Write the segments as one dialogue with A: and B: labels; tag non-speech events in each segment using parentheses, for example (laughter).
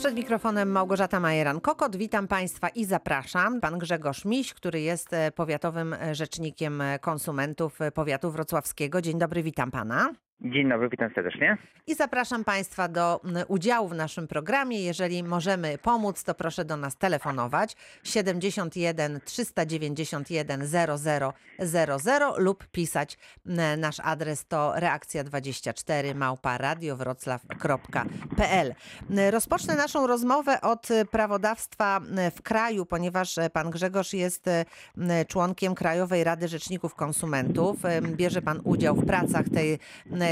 A: Przed mikrofonem Małgorzata Majeran-Kokot. Witam Państwa i zapraszam. Pan Grzegorz Miś, który jest e, powiatowym rzecznikiem konsumentów e, powiatu wrocławskiego. Dzień dobry, witam Pana.
B: Dzień dobry, witam serdecznie.
A: I zapraszam Państwa do udziału w naszym programie. Jeżeli możemy pomóc, to proszę do nas telefonować 71 391 0000 lub pisać nasz adres to reakcja24 małpa radiowroclaw.pl. Rozpocznę naszą rozmowę od e, prawodawstwa w kraju, ponieważ e, pan Grzegorz jest e, członkiem Krajowej Rady Rzeczników Konsumentów. Bierze pan udział w pracach tej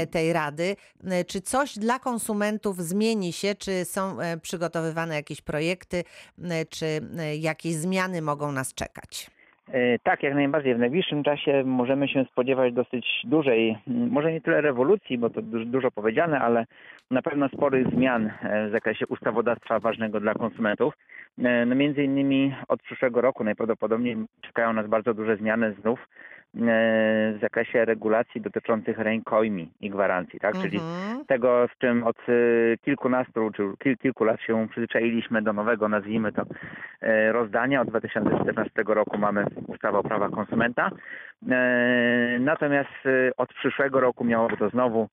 A: tej rady. E, Czy coś dla konsumentów zmieni się? Czy są e, przygotowywane jakieś projekty? e, Czy e, jakieś zmiany mogą nas czekać?
B: E, Tak, jak najbardziej. W najbliższym czasie możemy się spodziewać dosyć dużej, może nie tyle rewolucji, bo to du- dużo powiedziane, ale na pewno sporych zmian e, w zakresie ustawodawstwa ważnego dla konsumentów. E, No między innymi od przyszłego roku najprawdopodobniej czekają nas bardzo duże zmiany znów e, w zakresie regulacji dotyczących rękojmi i gwarancji, tak? Czyli
A: Mhm.
B: tego, z czym od y, kilkunastu czy kil, kilku lat się przyzwyczailiśmy do nowego, nazwijmy to, e, rozdania. Od 2014 roku mamy ustawę o prawach konsumenta. E, Natomiast od przyszłego roku miałoby to znowu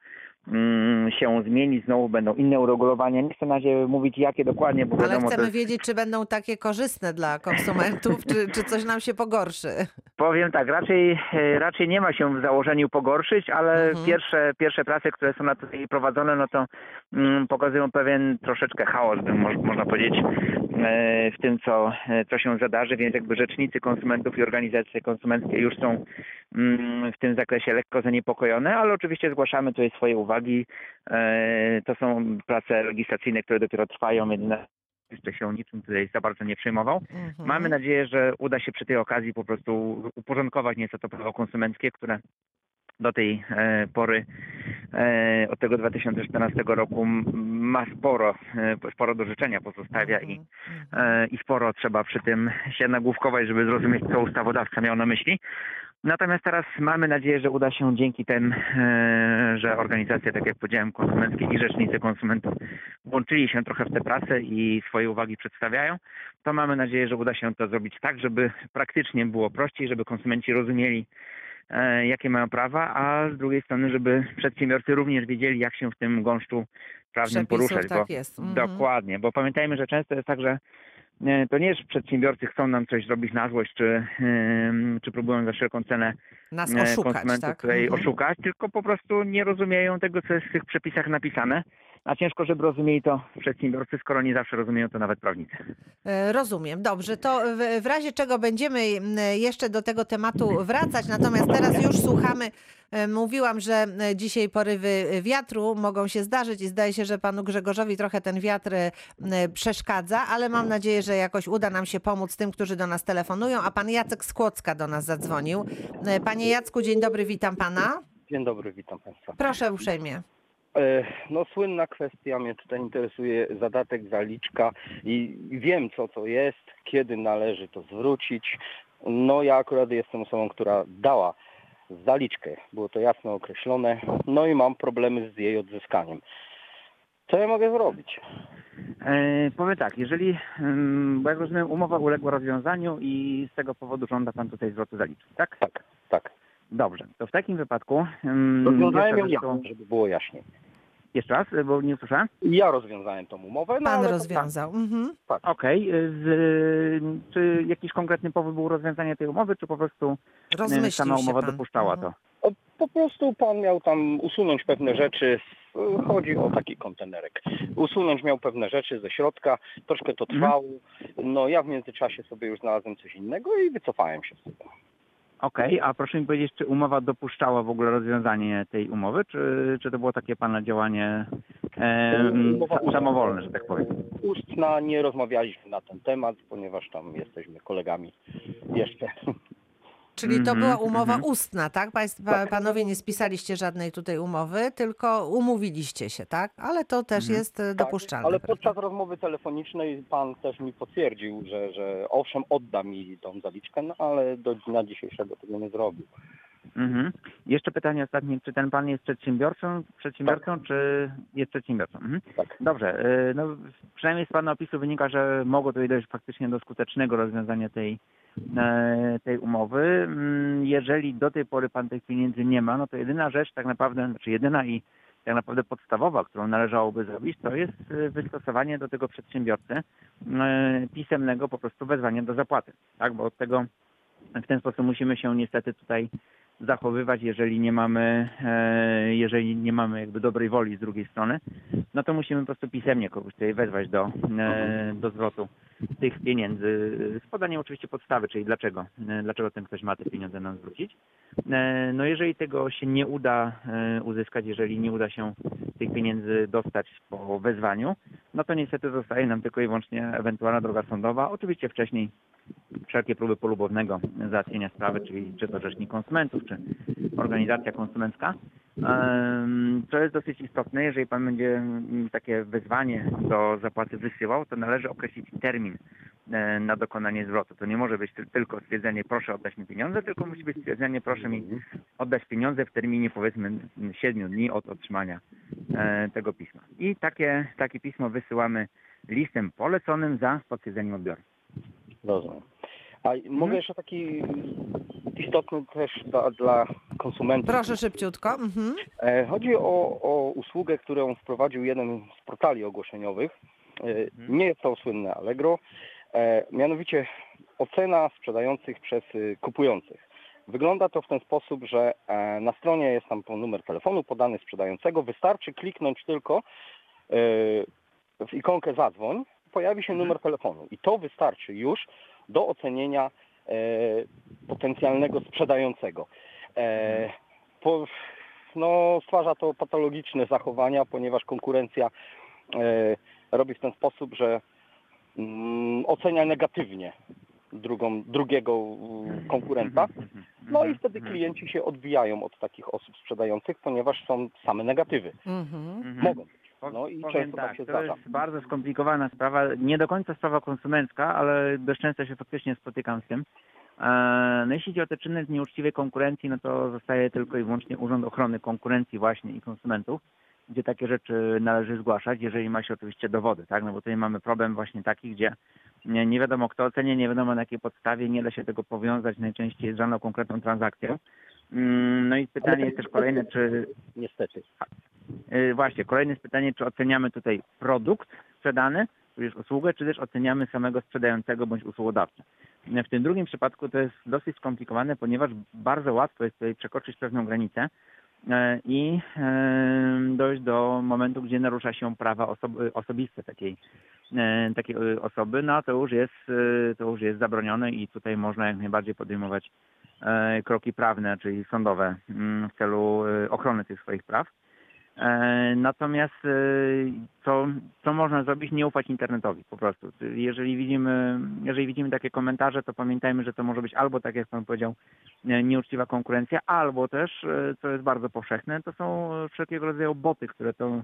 B: mm, się zmienić, znowu będą inne uregulowania. Nie chcę na razie mówić jakie dokładnie, bo
A: Ale
B: wiadomo,
A: chcemy
B: jest,
A: wiedzieć, czy będą takie korzystne dla konsumentów, czy, czy coś nam się pogorszy.
B: Powiem tak, raczej, e, raczej nie ma się w założeniu pogorszyć, ale
A: Mhm.
B: pierwsze, pierwsze prace, które są na tutaj prowadzone, no to mm, pokazują pewien troszeczkę chaos, bym mo- można powiedzieć, e, w tym, co, e, co się zadarzy, więc jakby rzecznicy konsumentów i organizacje konsumenckie już są mm, w tym zakresie lekko zaniepokojone, ale oczywiście zgłaszamy tutaj swoje uwagi. To są prace legislacyjne, które dopiero trwają, więc jeszcze się niczym tutaj za bardzo nie przejmował.
A: Mhm.
B: Mamy nadzieję, że uda się przy tej okazji po prostu uporządkować nieco to prawo konsumenckie, które do tej e, pory, e, od tego 2014 roku ma sporo, e, sporo do życzenia pozostawia i,
A: Mhm. Mhm.
B: i sporo trzeba przy tym się nagłówkować, żeby zrozumieć, co ustawodawca miał na myśli. Natomiast teraz mamy nadzieję, że uda się dzięki tym, e, że organizacje, tak jak powiedziałem, konsumenckie i rzecznicy konsumentów włączyli się trochę w te prace i swoje uwagi przedstawiają, to mamy nadzieję, że uda się to zrobić tak, żeby praktycznie było prościej, żeby konsumenci rozumieli, e, jakie mają prawa, a z drugiej strony, żeby przedsiębiorcy również wiedzieli, jak się w tym gąszczu prawnym
A: Przepisów,
B: poruszać.
A: tak
B: bo,
A: jest. Mhm.
B: Dokładnie, bo pamiętajmy, że często jest tak, że to nie, że przedsiębiorcy chcą nam coś zrobić na złość, czy, czy próbują za wszelką cenę
A: Nas
B: e,
A: oszukać,
B: konsumentów
A: tak?
B: tutaj
A: Mhm.
B: oszukać, tylko po prostu nie rozumieją tego, co jest w tych przepisach napisane. A ciężko, żeby rozumieli to przedsiębiorcy, skoro nie zawsze rozumieją to nawet prawnicy.
A: E, Rozumiem. Dobrze, to w, w razie czego będziemy jeszcze do tego tematu wracać, natomiast teraz już słuchamy. e, Mówiłam, że e, dzisiaj porywy wiatru mogą się zdarzyć i zdaje się, że panu Grzegorzowi trochę ten wiatr przeszkadza, ale mam nadzieję, że jakoś uda nam się pomóc tym, którzy do nas telefonują. A pan Jacek Skłocka do nas zadzwonił. Panie Jacku, dzień dobry, witam pana.
C: Dzień dobry, witam Państwa.
A: Proszę uprzejmie.
C: E, No słynna kwestia mnie tutaj interesuje, zadatek, zaliczka i wiem co to jest, kiedy należy to zwrócić. No ja akurat jestem osobą, która dała zaliczkę, było to jasno określone, no i mam problemy z jej odzyskaniem. Co ja mogę zrobić?
B: E, powiem tak, jeżeli, bo jak rozumiem, umowa uległa rozwiązaniu i z tego powodu żąda Pan tutaj zwrotu zaliczki, tak?
C: Tak, tak.
B: Dobrze, to w takim wypadku... ym,
C: Rozwiązałem ją ja, żeby było jaśniej.
B: Jeszcze raz, bo nie usłyszałem.
C: Ja rozwiązałem tą umowę, no
A: Pan
C: ale to
A: rozwiązał. Mhm.
C: Tak, tak.
B: Okej, z- czy jakiś konkretny powód był rozwiązania tej umowy, czy po prostu e,
A: Rozmyślił
B: sama
A: się
B: umowa
A: pan.
B: dopuszczała
A: Mhm.
B: to?
C: O, Po prostu pan miał tam usunąć pewne rzeczy. z- Chodzi o taki kontenerek. Usunąć miał pewne rzeczy ze środka. Troszkę to
B: Mhm.
C: trwało. No ja w międzyczasie sobie już znalazłem coś innego i wycofałem się z tego.
B: Okej, a proszę mi powiedzieć, czy umowa dopuszczała w ogóle rozwiązanie tej umowy, czy, czy to było takie pana działanie e,
C: Umowa
B: sa- samowolne, że tak powiem?
C: Ustna nie rozmawialiśmy na ten temat, ponieważ tam jesteśmy kolegami jeszcze.
A: Czyli to
B: Mhm,
A: była umowa
B: mhm.
A: ustna, tak? Państwa,
C: Tak.
A: panowie nie spisaliście żadnej tutaj umowy, tylko umówiliście się, tak? Ale to też
B: Mhm.
A: jest e, dopuszczalne.
C: Tak, ale
A: prawda?
C: podczas rozmowy telefonicznej pan też mi potwierdził, że, że owszem odda mi tą zaliczkę, no ale do dnia dzisiejszego tego nie zrobił.
B: Mhm. Jeszcze pytanie ostatnie, czy ten pan jest przedsiębiorcą, przedsiębiorcą, czy jest przedsiębiorcą? Mhm.
C: Tak.
B: Dobrze, y, no przynajmniej z pana opisu wynika, że mogło tutaj dojść faktycznie do skutecznego rozwiązania tej, e, tej umowy. Mm, Jeżeli do tej pory pan tych pieniędzy nie ma, no to jedyna rzecz tak naprawdę, znaczy jedyna i tak naprawdę podstawowa, którą należałoby zrobić, to jest y, wystosowanie do tego przedsiębiorcy e, pisemnego po prostu wezwania do zapłaty, tak, bo od tego w ten sposób musimy się niestety tutaj zachowywać, jeżeli nie mamy, e, jeżeli nie mamy jakby dobrej woli z drugiej strony, no to musimy po prostu pisemnie kogoś tutaj wezwać do, e, do zwrotu tych pieniędzy z podaniem oczywiście podstawy, czyli dlaczego, e, dlaczego ten ktoś ma te pieniądze nam zwrócić. E, No jeżeli tego się nie uda e, uzyskać, jeżeli nie uda się tych pieniędzy dostać po wezwaniu, no to niestety zostaje nam tylko i wyłącznie ewentualna droga sądowa. Oczywiście wcześniej wszelkie próby polubownego załatwienia sprawy, czyli czy to Rzecznik Konsumentów, czy organizacja konsumencka. Co jest dosyć istotne, jeżeli Pan będzie takie wezwanie do zapłaty wysyłał, to należy określić termin e, na dokonanie zwrotu. To nie może być ty- tylko stwierdzenie proszę oddać mi pieniądze, tylko musi być stwierdzenie proszę mi oddać pieniądze w terminie powiedzmy 7 dni od otrzymania e, tego pisma. I takie, takie pismo wysyłamy listem poleconym za potwierdzeniem odbioru.
C: Rozumiem. A mogę jeszcze taki istotny też dla, dla konsumentów.
A: Proszę szybciutko. Mhm.
C: E, Chodzi o, o usługę, którą wprowadził jeden z portali ogłoszeniowych. E, Nie jest to słynne Allegro. E, Mianowicie ocena sprzedających przez y, kupujących. Wygląda to w ten sposób, że e, na stronie jest tam numer telefonu podany sprzedającego. Wystarczy kliknąć tylko w ikonkę zadzwoń, pojawi się numer telefonu i to wystarczy już do ocenienia potencjalnego sprzedającego. Po, no, stwarza to patologiczne zachowania, ponieważ konkurencja robi w ten sposób, że mm, ocenia negatywnie drugą, drugiego mm, konkurenta. No i wtedy klienci się odbijają od takich osób sprzedających, ponieważ są same negatywy.
A: Mhm.
B: Mhm.
C: Mogą być. No i
B: powiem
C: często tak się
B: to
C: zdarza.
B: jest bardzo skomplikowana sprawa, nie do końca sprawa konsumencka, ale dość często się faktycznie spotykam z tym. E, No jeśli chodzi o te czyny nieuczciwej konkurencji, no to zostaje tylko i wyłącznie Urząd Ochrony Konkurencji właśnie i Konsumentów, gdzie takie rzeczy należy zgłaszać, jeżeli ma się oczywiście dowody, tak? No bo tutaj mamy problem właśnie taki, gdzie nie, nie wiadomo kto ocenia, nie wiadomo na jakiej podstawie, nie da się tego powiązać najczęściej z żadną konkretną transakcją. Mm, No i pytanie jest też kolejne, czy
C: Niestety.
B: Yy, Właśnie, kolejne jest pytanie, czy oceniamy tutaj produkt sprzedany, tudzież usługę, czy też oceniamy samego sprzedającego bądź usługodawcę. Yy, W tym drugim przypadku to jest dosyć skomplikowane, ponieważ bardzo łatwo jest tutaj przekroczyć pewną granicę i yy, dojść do momentu, gdzie narusza się prawa osobiste takiej, yy, takiej osoby, no to już jest, to już jest zabronione i tutaj można jak najbardziej podejmować kroki prawne, czyli sądowe yy, w celu ochrony tych swoich praw. E, Natomiast e, co, co można zrobić? Nie ufać internetowi po prostu. Jeżeli widzimy, jeżeli widzimy takie komentarze, to pamiętajmy, że to może być albo, tak jak Pan powiedział, e, nieuczciwa konkurencja, albo też, co jest bardzo powszechne, to są wszelkiego rodzaju boty, które to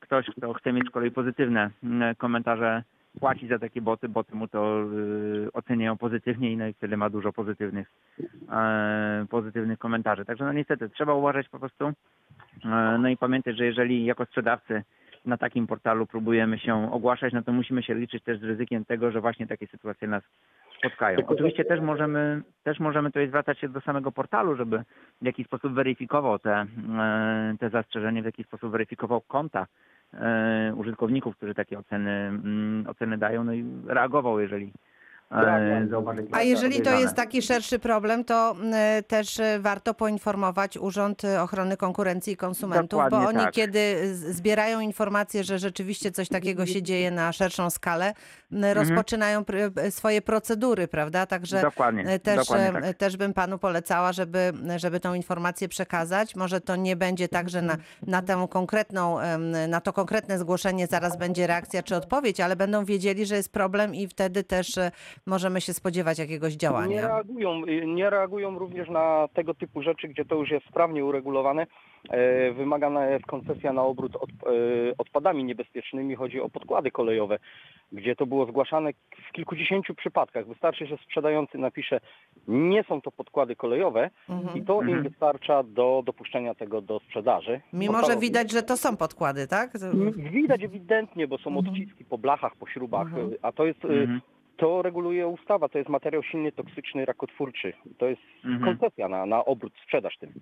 B: ktoś, kto chce mieć z kolei pozytywne komentarze, płaci za takie boty, boty mu to e, oceniają pozytywnie i no i wtedy ma dużo pozytywnych, e, pozytywnych komentarzy. Także no niestety trzeba uważać po prostu E, No i pamiętać, że jeżeli jako sprzedawcy na takim portalu próbujemy się ogłaszać, no to musimy się liczyć też z ryzykiem tego, że właśnie takie sytuacje nas spotkają. Oczywiście też możemy, też możemy tutaj zwracać się do samego portalu, żeby w jakiś sposób weryfikował te, e, te zastrzeżenia, w jakiś sposób weryfikował konta użytkowników, którzy takie oceny, mm, oceny dają, no i reagował, jeżeli e,
A: A jeżeli to jest taki szerszy problem, to y, też y, warto poinformować Urząd Ochrony Konkurencji i Konsumentów, bo
B: Dokładnie
A: oni
B: tak.
A: kiedy zbierają informacje, że rzeczywiście coś takiego się dzieje na szerszą skalę, y, rozpoczynają pr- swoje procedury, prawda? Także
B: Dokładnie,
A: też,
B: dokładnie tak.
A: też bym panu polecała, żeby, żeby tą informację przekazać. Może to nie będzie tak, że na, na tę konkretną, na to konkretne zgłoszenie zaraz będzie reakcja czy odpowiedź, ale będą wiedzieli, że jest problem i wtedy też możemy się spodziewać jakiegoś
C: Nie
A: działania.
C: reagują, y, nie reagują również na tego typu rzeczy, gdzie to już jest sprawnie uregulowane. E, Wymagana jest koncesja na obrót od, e, odpadami niebezpiecznymi, chodzi o podkłady kolejowe. gdzie to było zgłaszane w kilkudziesięciu przypadkach. Wystarczy, że sprzedający napisze, nie są to podkłady kolejowe
A: Mhm.
C: i to
B: Mhm.
C: im wystarcza do dopuszczenia tego do sprzedaży.
A: Mimo, że widać, że to są podkłady, tak?
C: Widać ewidentnie, bo są
A: Mhm.
C: odciski po blachach, po śrubach,
A: Mhm.
C: y, a to jest, y,
B: Mhm.
C: To reguluje ustawa, to jest materiał silnie toksyczny, rakotwórczy. To jest
B: Mhm.
C: koncesja na, na obrót, sprzedaż tym.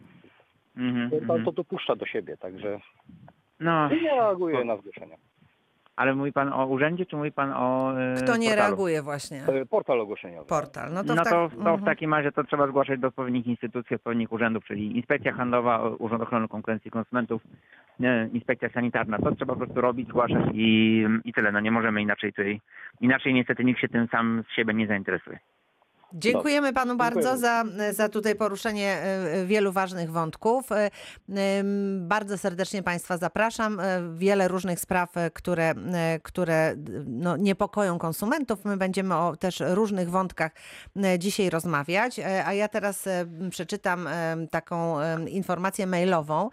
B: Mhm.
C: To,
B: Mhm.
C: to dopuszcza do siebie, także
B: No,
C: nie reaguje na zgłoszenia.
B: Ale mówi pan o urzędzie, czy mówi pan o e,
A: Kto nie
B: portalu?
A: reaguje właśnie?
C: E, Portal ogłoszeniowy.
A: Portal. No to,
B: No
A: w tak...
B: to, to w
A: mhm.
B: takim razie to trzeba zgłaszać do odpowiednich instytucji, odpowiednich urzędów, czyli Inspekcja Handlowa, Urząd Ochrony Konkurencji i Konsumentów, e, Inspekcja Sanitarna. To trzeba po prostu robić, zgłaszać i, i tyle. No nie możemy inaczej tutaj, inaczej niestety nikt się tym sam z siebie nie zainteresuje.
A: Dziękujemy panu bardzo za, za tutaj poruszenie e, wielu ważnych wątków. E, Bardzo serdecznie państwa zapraszam. E, Wiele różnych spraw, e, które, e, które no, niepokoją konsumentów. My będziemy o też różnych wątkach e, dzisiaj rozmawiać. E, A ja teraz e, przeczytam e, taką e, informację mailową, e,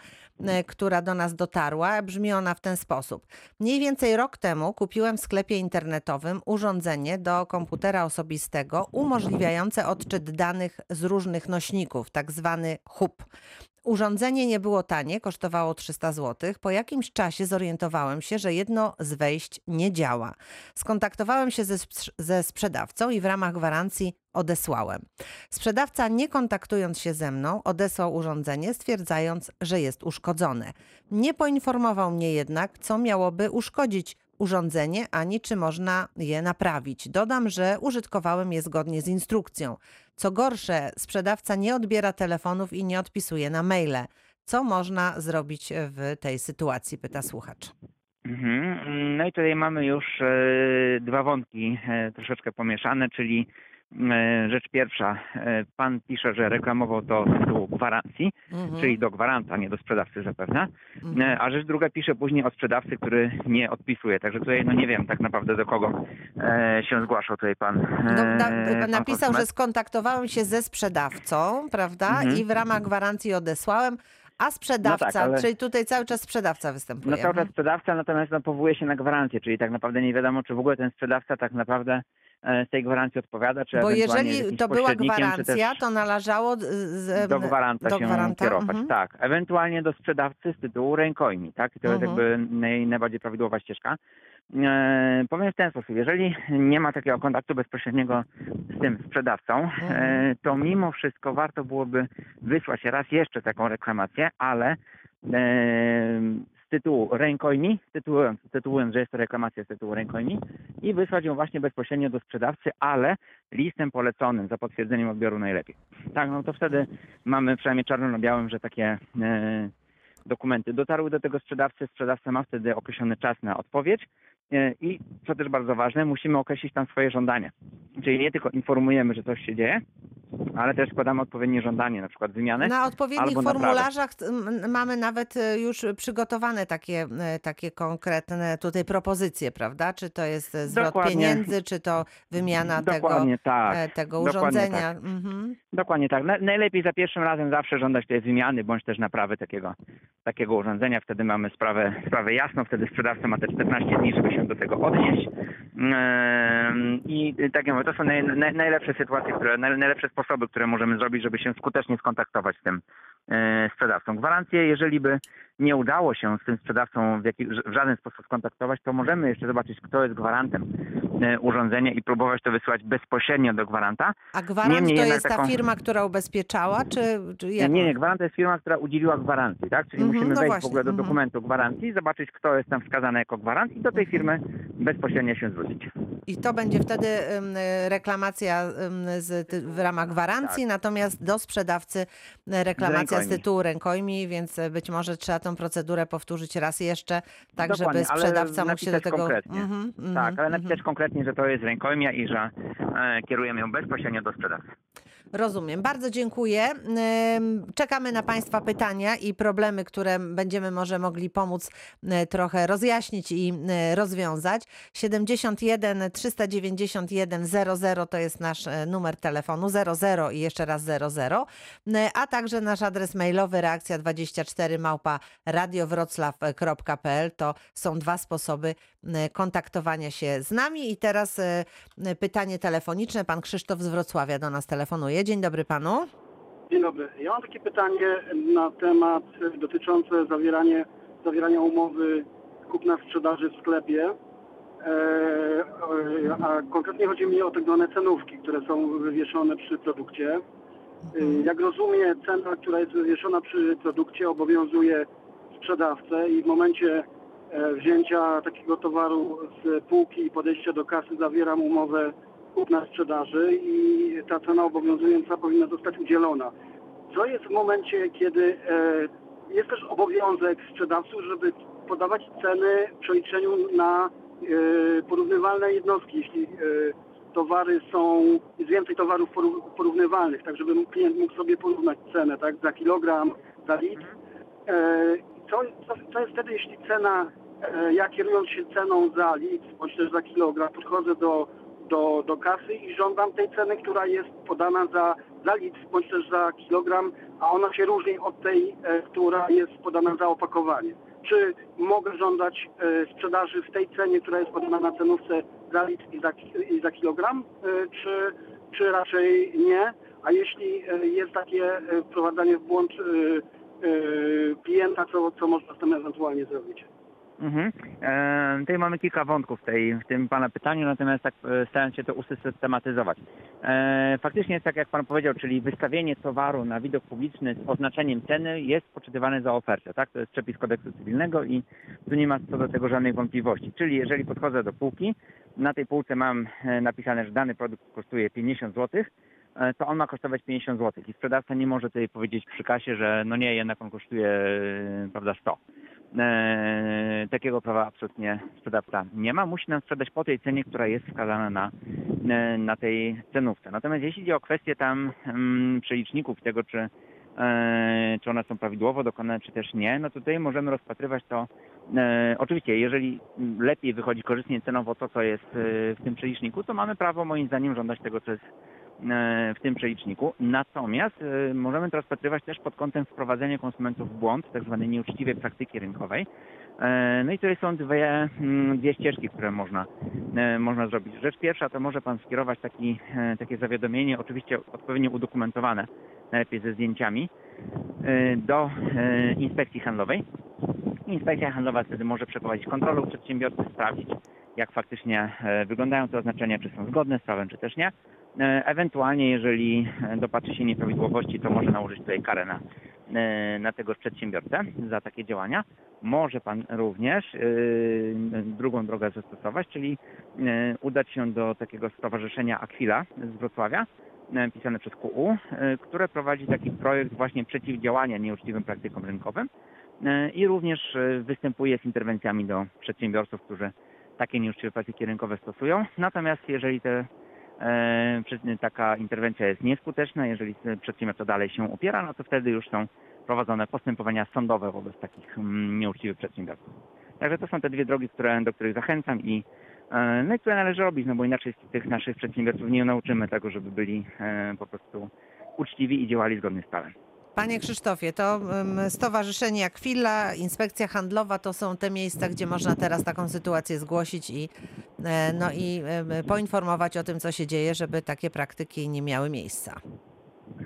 A: która do nas dotarła. Brzmi ona w ten sposób. Mniej więcej rok temu kupiłem w sklepie internetowym urządzenie do komputera osobistego umożliwiające odczyt danych z różnych nośników, tak zwany hub. Urządzenie nie było tanie, kosztowało 300 zł. Po jakimś czasie zorientowałem się, że jedno z wejść nie działa. Skontaktowałem się ze, ze sprzedawcą i w ramach gwarancji odesłałem. Sprzedawca, nie kontaktując się ze mną, odesłał urządzenie, stwierdzając, że jest uszkodzone. Nie poinformował mnie jednak, co miałoby uszkodzić urządzenie, ani czy można je naprawić. Dodam, że użytkowałem je zgodnie z instrukcją. Co gorsze, sprzedawca nie odbiera telefonów i nie odpisuje na maile. Co można zrobić w tej sytuacji? Pyta słuchacz.
B: Mhm. No i tutaj mamy już e, dwa wątki e, troszeczkę pomieszane, czyli rzecz pierwsza, e, pan pisze, że reklamował to z tytułu gwarancji,
A: Mhm.
B: czyli do gwaranta, nie do sprzedawcy zapewne,
A: Mhm.
B: e, a rzecz druga pisze później o sprzedawcy, który nie odpisuje, także tutaj no nie wiem tak naprawdę do kogo e, się zgłaszał tutaj pan.
A: No,
B: e,
A: na,
B: pan
A: napisał, że skontaktowałem się ze sprzedawcą, prawda?
B: Mhm.
A: I w ramach gwarancji odesłałem, a sprzedawca,
B: No tak, ale-
A: czyli tutaj cały czas sprzedawca występuje.
B: No cały czas
A: Mhm.
B: sprzedawca, natomiast no, powołuje się na gwarancję, czyli tak naprawdę nie wiadomo, czy w ogóle ten sprzedawca tak naprawdę e, z tej gwarancji odpowiada, czy
A: Bo
B: jest
A: jeżeli to była gwarancja, to należało z, z,
B: do gwaranta
A: do
B: się
A: gwaranta,
B: kierować.
A: mhm.
B: Tak, ewentualnie do sprzedawcy z tytułu rękojmi, tak? I to jest
A: Mhm.
B: jakby naj, najbardziej prawidłowa ścieżka. E, powiem w ten sposób, jeżeli nie ma takiego kontaktu bezpośredniego z tym sprzedawcą, e, to mimo wszystko warto byłoby wysłać raz jeszcze taką reklamację, ale e, z tytułu rękojmi, tytułując, tytułując, że jest to reklamacja z tytułu rękojmi i wysłać ją właśnie bezpośrednio do sprzedawcy, ale listem poleconym za potwierdzeniem odbioru najlepiej. Tak, no to wtedy mamy przynajmniej czarno na białym, że takie dokumenty dotarły do tego sprzedawcy. Sprzedawca ma wtedy określony czas na odpowiedź i co też bardzo ważne, musimy określić tam swoje żądanie. Czyli nie tylko informujemy, że coś się dzieje, ale też składamy odpowiednie żądanie, na przykład wymianę.
A: Na odpowiednich formularzach mamy nawet e, już przygotowane takie, e, takie konkretne tutaj propozycje, prawda? Czy to jest e, zwrot
B: Dokładnie.
A: pieniędzy, czy to wymiana tego,
B: Dokładnie tak.
A: e, tego
B: Dokładnie
A: urządzenia.
B: tak.
A: Mhm.
B: Dokładnie tak. Na, najlepiej za pierwszym razem zawsze żądać tej wymiany bądź też naprawy takiego, takiego urządzenia. Wtedy mamy sprawę, sprawę jasną, wtedy sprzedawca ma te 14 dni, żeby się do tego odnieść. I tak jak mówię, to są naj, naj, najlepsze sytuacje, które, naj, najlepsze sposoby, które możemy zrobić, żeby się skutecznie skontaktować z tym e, sprzedawcą. Gwarancję, jeżeli by nie udało się z tym sprzedawcą w, jaki, w żaden sposób skontaktować, to możemy jeszcze zobaczyć, kto jest gwarantem e, urządzenia i próbować to wysyłać bezpośrednio do gwaranta.
A: A gwarant
B: Niemniej
A: to jest ta
B: taką-
A: firma, która ubezpieczała, czy, czy
B: Nie,
A: jak?
B: nie, gwarant to jest firma, która udzieliła gwarancji, tak? Czyli
A: Mhm,
B: musimy
A: no
B: wejść
A: właśnie,
B: w ogóle do
A: mhm.
B: dokumentu gwarancji, zobaczyć, kto jest tam wskazany jako gwarant i do tej
A: Mhm.
B: firmy bezpośrednio się zwrócić.
A: I to będzie wtedy reklamacja z, w ramach gwarancji,
B: Tak.
A: natomiast do sprzedawcy y, reklamacja z
B: rękojmi.
A: tytułu rękojmi, więc y, być może trzeba tą procedurę powtórzyć raz jeszcze, tak żeby
B: Dokładnie, ale
A: sprzedawca mógł się do tego...
B: konkretnie.
A: Mhm, mhm,
B: tak, ale napisać
A: mhm.
B: konkretnie, że to jest rękojmia i że e, kierujemy ją bezpośrednio do sprzedawcy.
A: Rozumiem. Bardzo dziękuję. Czekamy na Państwa pytania i problemy, które będziemy może mogli pomóc e, trochę rozjaśnić i e, rozwiązać. 71 391 00 to jest nasz e, numer telefonu 00 i jeszcze raz 00, e, a także nasz adres mailowy reakcja 24 małpa radiowroclaw.pl to są dwa sposoby kontaktowania się z nami. I teraz pytanie telefoniczne. Pan Krzysztof z Wrocławia do nas telefonuje. Dzień dobry panu.
D: Dzień dobry. Ja mam takie pytanie na temat dotyczące zawieranie, zawierania umowy kupna sprzedaży w sklepie. E, e, a konkretnie chodzi mi o tak zwane cenówki, które są wywieszone przy produkcie. E, Jak rozumiem, cena, która jest wywieszona przy produkcie obowiązuje sprzedawcę i w momencie wzięcia takiego towaru z półki i podejścia do kasy zawieram umowę kupna sprzedaży i ta cena obowiązująca powinna zostać udzielona. Co jest w momencie, kiedy e, jest też obowiązek sprzedawców, żeby podawać ceny w przeliczeniu na e, porównywalne jednostki, jeśli e, towary są, jest więcej towarów poró- porównywalnych, tak żeby klient mógł sobie porównać cenę, tak, za kilogram, za litr. E, co, co, co jest wtedy, jeśli cena, ja kierując się ceną za litr, bądź też za kilogram, podchodzę do, do, do kasy i żądam tej ceny, która jest podana za, za litr, bądź też za kilogram, a ona się różni od tej, e, która jest podana za opakowanie. Czy mogę żądać e, sprzedaży w tej cenie, która jest podana na cenówce za litr i za, i za kilogram, e, czy, czy raczej nie? A jeśli e, jest takie e, wprowadzanie w błąd klienta, co, co można z tym ewentualnie zrobić?
B: Mhm. E, tutaj mamy kilka wątków tej, w tym Pana pytaniu, natomiast tak e, starając się to usystematyzować. E, faktycznie jest tak, jak Pan powiedział, czyli wystawienie towaru na widok publiczny z oznaczeniem ceny jest poczytywane za ofertę, tak? To jest przepis kodeksu cywilnego i tu nie ma co do tego żadnej wątpliwości. Czyli jeżeli podchodzę do półki, na tej półce mam e, napisane, że dany produkt kosztuje 50 zł, e, to on ma kosztować 50 zł i sprzedawca nie może tutaj powiedzieć przy kasie, że no nie, jednak on kosztuje prawda 100. E, takiego prawa absolutnie sprzedawca nie ma. Musi nam sprzedać po tej cenie, która jest wskazana na, e, na tej cenówce. Natomiast jeśli chodzi o kwestię tam mm, przeliczników, tego czy, e, czy one są prawidłowo dokonane, czy też nie, no tutaj możemy rozpatrywać to. E, oczywiście, jeżeli lepiej wychodzi korzystnie cenowo to, co jest e, w tym przeliczniku, to mamy prawo moim zdaniem żądać tego, co jest w tym przeliczniku. Natomiast e, możemy to rozpatrywać też pod kątem wprowadzenia konsumentów w błąd, tak zwanej nieuczciwej praktyki rynkowej. E, No i tutaj są dwie, mm, dwie ścieżki, które można, e, można zrobić. Rzecz pierwsza to może Pan skierować taki, e, takie zawiadomienie, oczywiście odpowiednio udokumentowane, najlepiej ze zdjęciami, e, do e, inspekcji handlowej. Inspekcja handlowa wtedy może przeprowadzić kontrolę u przedsiębiorcy, sprawdzić, jak faktycznie e, wyglądają te oznaczenia, czy są zgodne z prawem, czy też nie. E, Ewentualnie, jeżeli e, dopatrzy się nieprawidłowości, to może nałożyć tutaj karę na, e, na tegoż przedsiębiorcę za takie działania. Może Pan również drugą drogę zastosować, czyli udać się do takiego stowarzyszenia Aquila z Wrocławia, pisane przez QU, które prowadzi taki projekt właśnie przeciwdziałania nieuczciwym praktykom rynkowym i również występuje z interwencjami do przedsiębiorców, którzy takie nieuczciwe praktyki rynkowe stosują. Natomiast jeżeli te taka interwencja jest nieskuteczna, jeżeli przedsiębiorca dalej się upiera, no to wtedy już są prowadzone postępowania sądowe wobec takich mm, nieuczciwych przedsiębiorców. Także to są te dwie drogi, które, do których zachęcam i e, no i które należy robić, no bo inaczej tych naszych przedsiębiorców nie nauczymy tego, żeby byli e, po prostu uczciwi i działali zgodnie z prawem.
A: Panie Krzysztofie, to Stowarzyszenie Akwila, Inspekcja Handlowa to są te miejsca, gdzie można teraz taką sytuację zgłosić i, e, no i poinformować o tym, co się dzieje, żeby takie praktyki nie miały miejsca.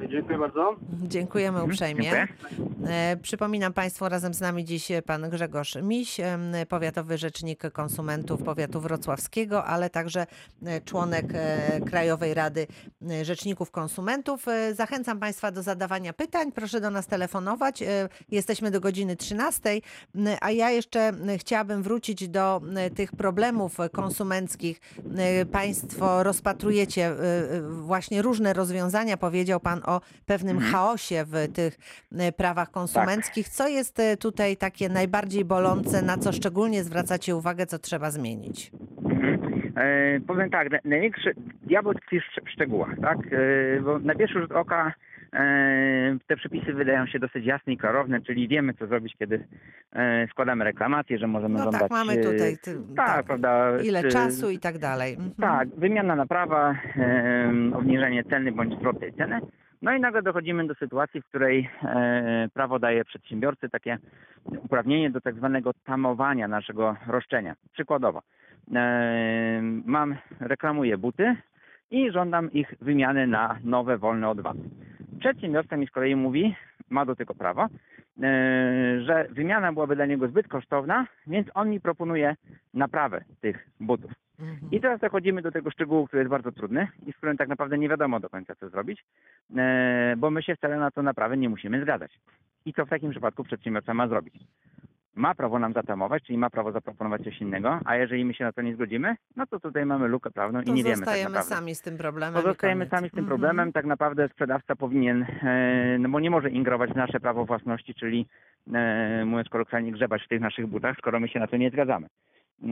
D: Dziękuję bardzo.
A: Dziękujemy uprzejmie.
B: Dziękuję.
A: E, Przypominam Państwu, razem z nami dziś pan Grzegorz Miś, powiatowy rzecznik konsumentów powiatu wrocławskiego, ale także e, członek e, Krajowej Rady Rzeczników Konsumentów. Zachęcam Państwa do zadawania pytań. Proszę do nas telefonować. Jesteśmy do godziny 13, m, a ja jeszcze chciałabym wrócić do tych problemów konsumenckich. Państwo rozpatrujecie właśnie różne rozwiązania. Powiedział Pan o pewnym chaosie w tych e, prawach konsumenckich. Co jest e, tutaj takie najbardziej bolące, na co szczególnie zwracacie uwagę, co trzeba zmienić?
B: Mhm. E, powiem tak, na- największy, diabeł tkwi w szcz- w szczegółach, tak? E, Bo na pierwszy rzut oka e, te przepisy wydają się dosyć jasne i klarowne, czyli wiemy, co zrobić, kiedy e, składamy reklamację, że możemy
A: No
B: żądać...
A: tak, mamy
B: e,
A: tutaj ty,
B: Tak,
A: tak,
B: prawda.
A: ile
B: e,
A: czasu i tak dalej. Mhm.
B: Tak, wymiana naprawa, obniżenie ceny bądź zwrot tej ceny. No i nagle dochodzimy do sytuacji, w której e, prawo daje przedsiębiorcy takie uprawnienie do tak zwanego tamowania naszego roszczenia. Przykładowo, e, mam, reklamuję buty i żądam ich wymiany na nowe, wolne od VAT. Przedsiębiorca mi z kolei mówi, ma do tego prawo, e, że wymiana byłaby dla niego zbyt kosztowna, więc on mi proponuje naprawę tych butów. I teraz dochodzimy do tego szczegółu, który jest bardzo trudny i z którym tak naprawdę nie wiadomo do końca, co zrobić, e, bo my się wcale na to naprawę nie musimy zgadzać. I co w takim przypadku przedsiębiorca ma zrobić? Ma prawo nam zatamować, czyli ma prawo zaproponować coś innego, a jeżeli my się na to nie zgodzimy, no to tutaj mamy lukę prawną
A: To
B: i nie wiemy tak
A: zostajemy
B: naprawdę.
A: sami z tym problemem.
B: Pozostajemy sami z tym
A: Mhm.
B: problemem. Tak naprawdę sprzedawca powinien, e, no bo nie może ingerować w nasze prawo własności, czyli e, mówiąc kolokwialnie grzebać w tych naszych butach, skoro my się na to nie zgadzamy.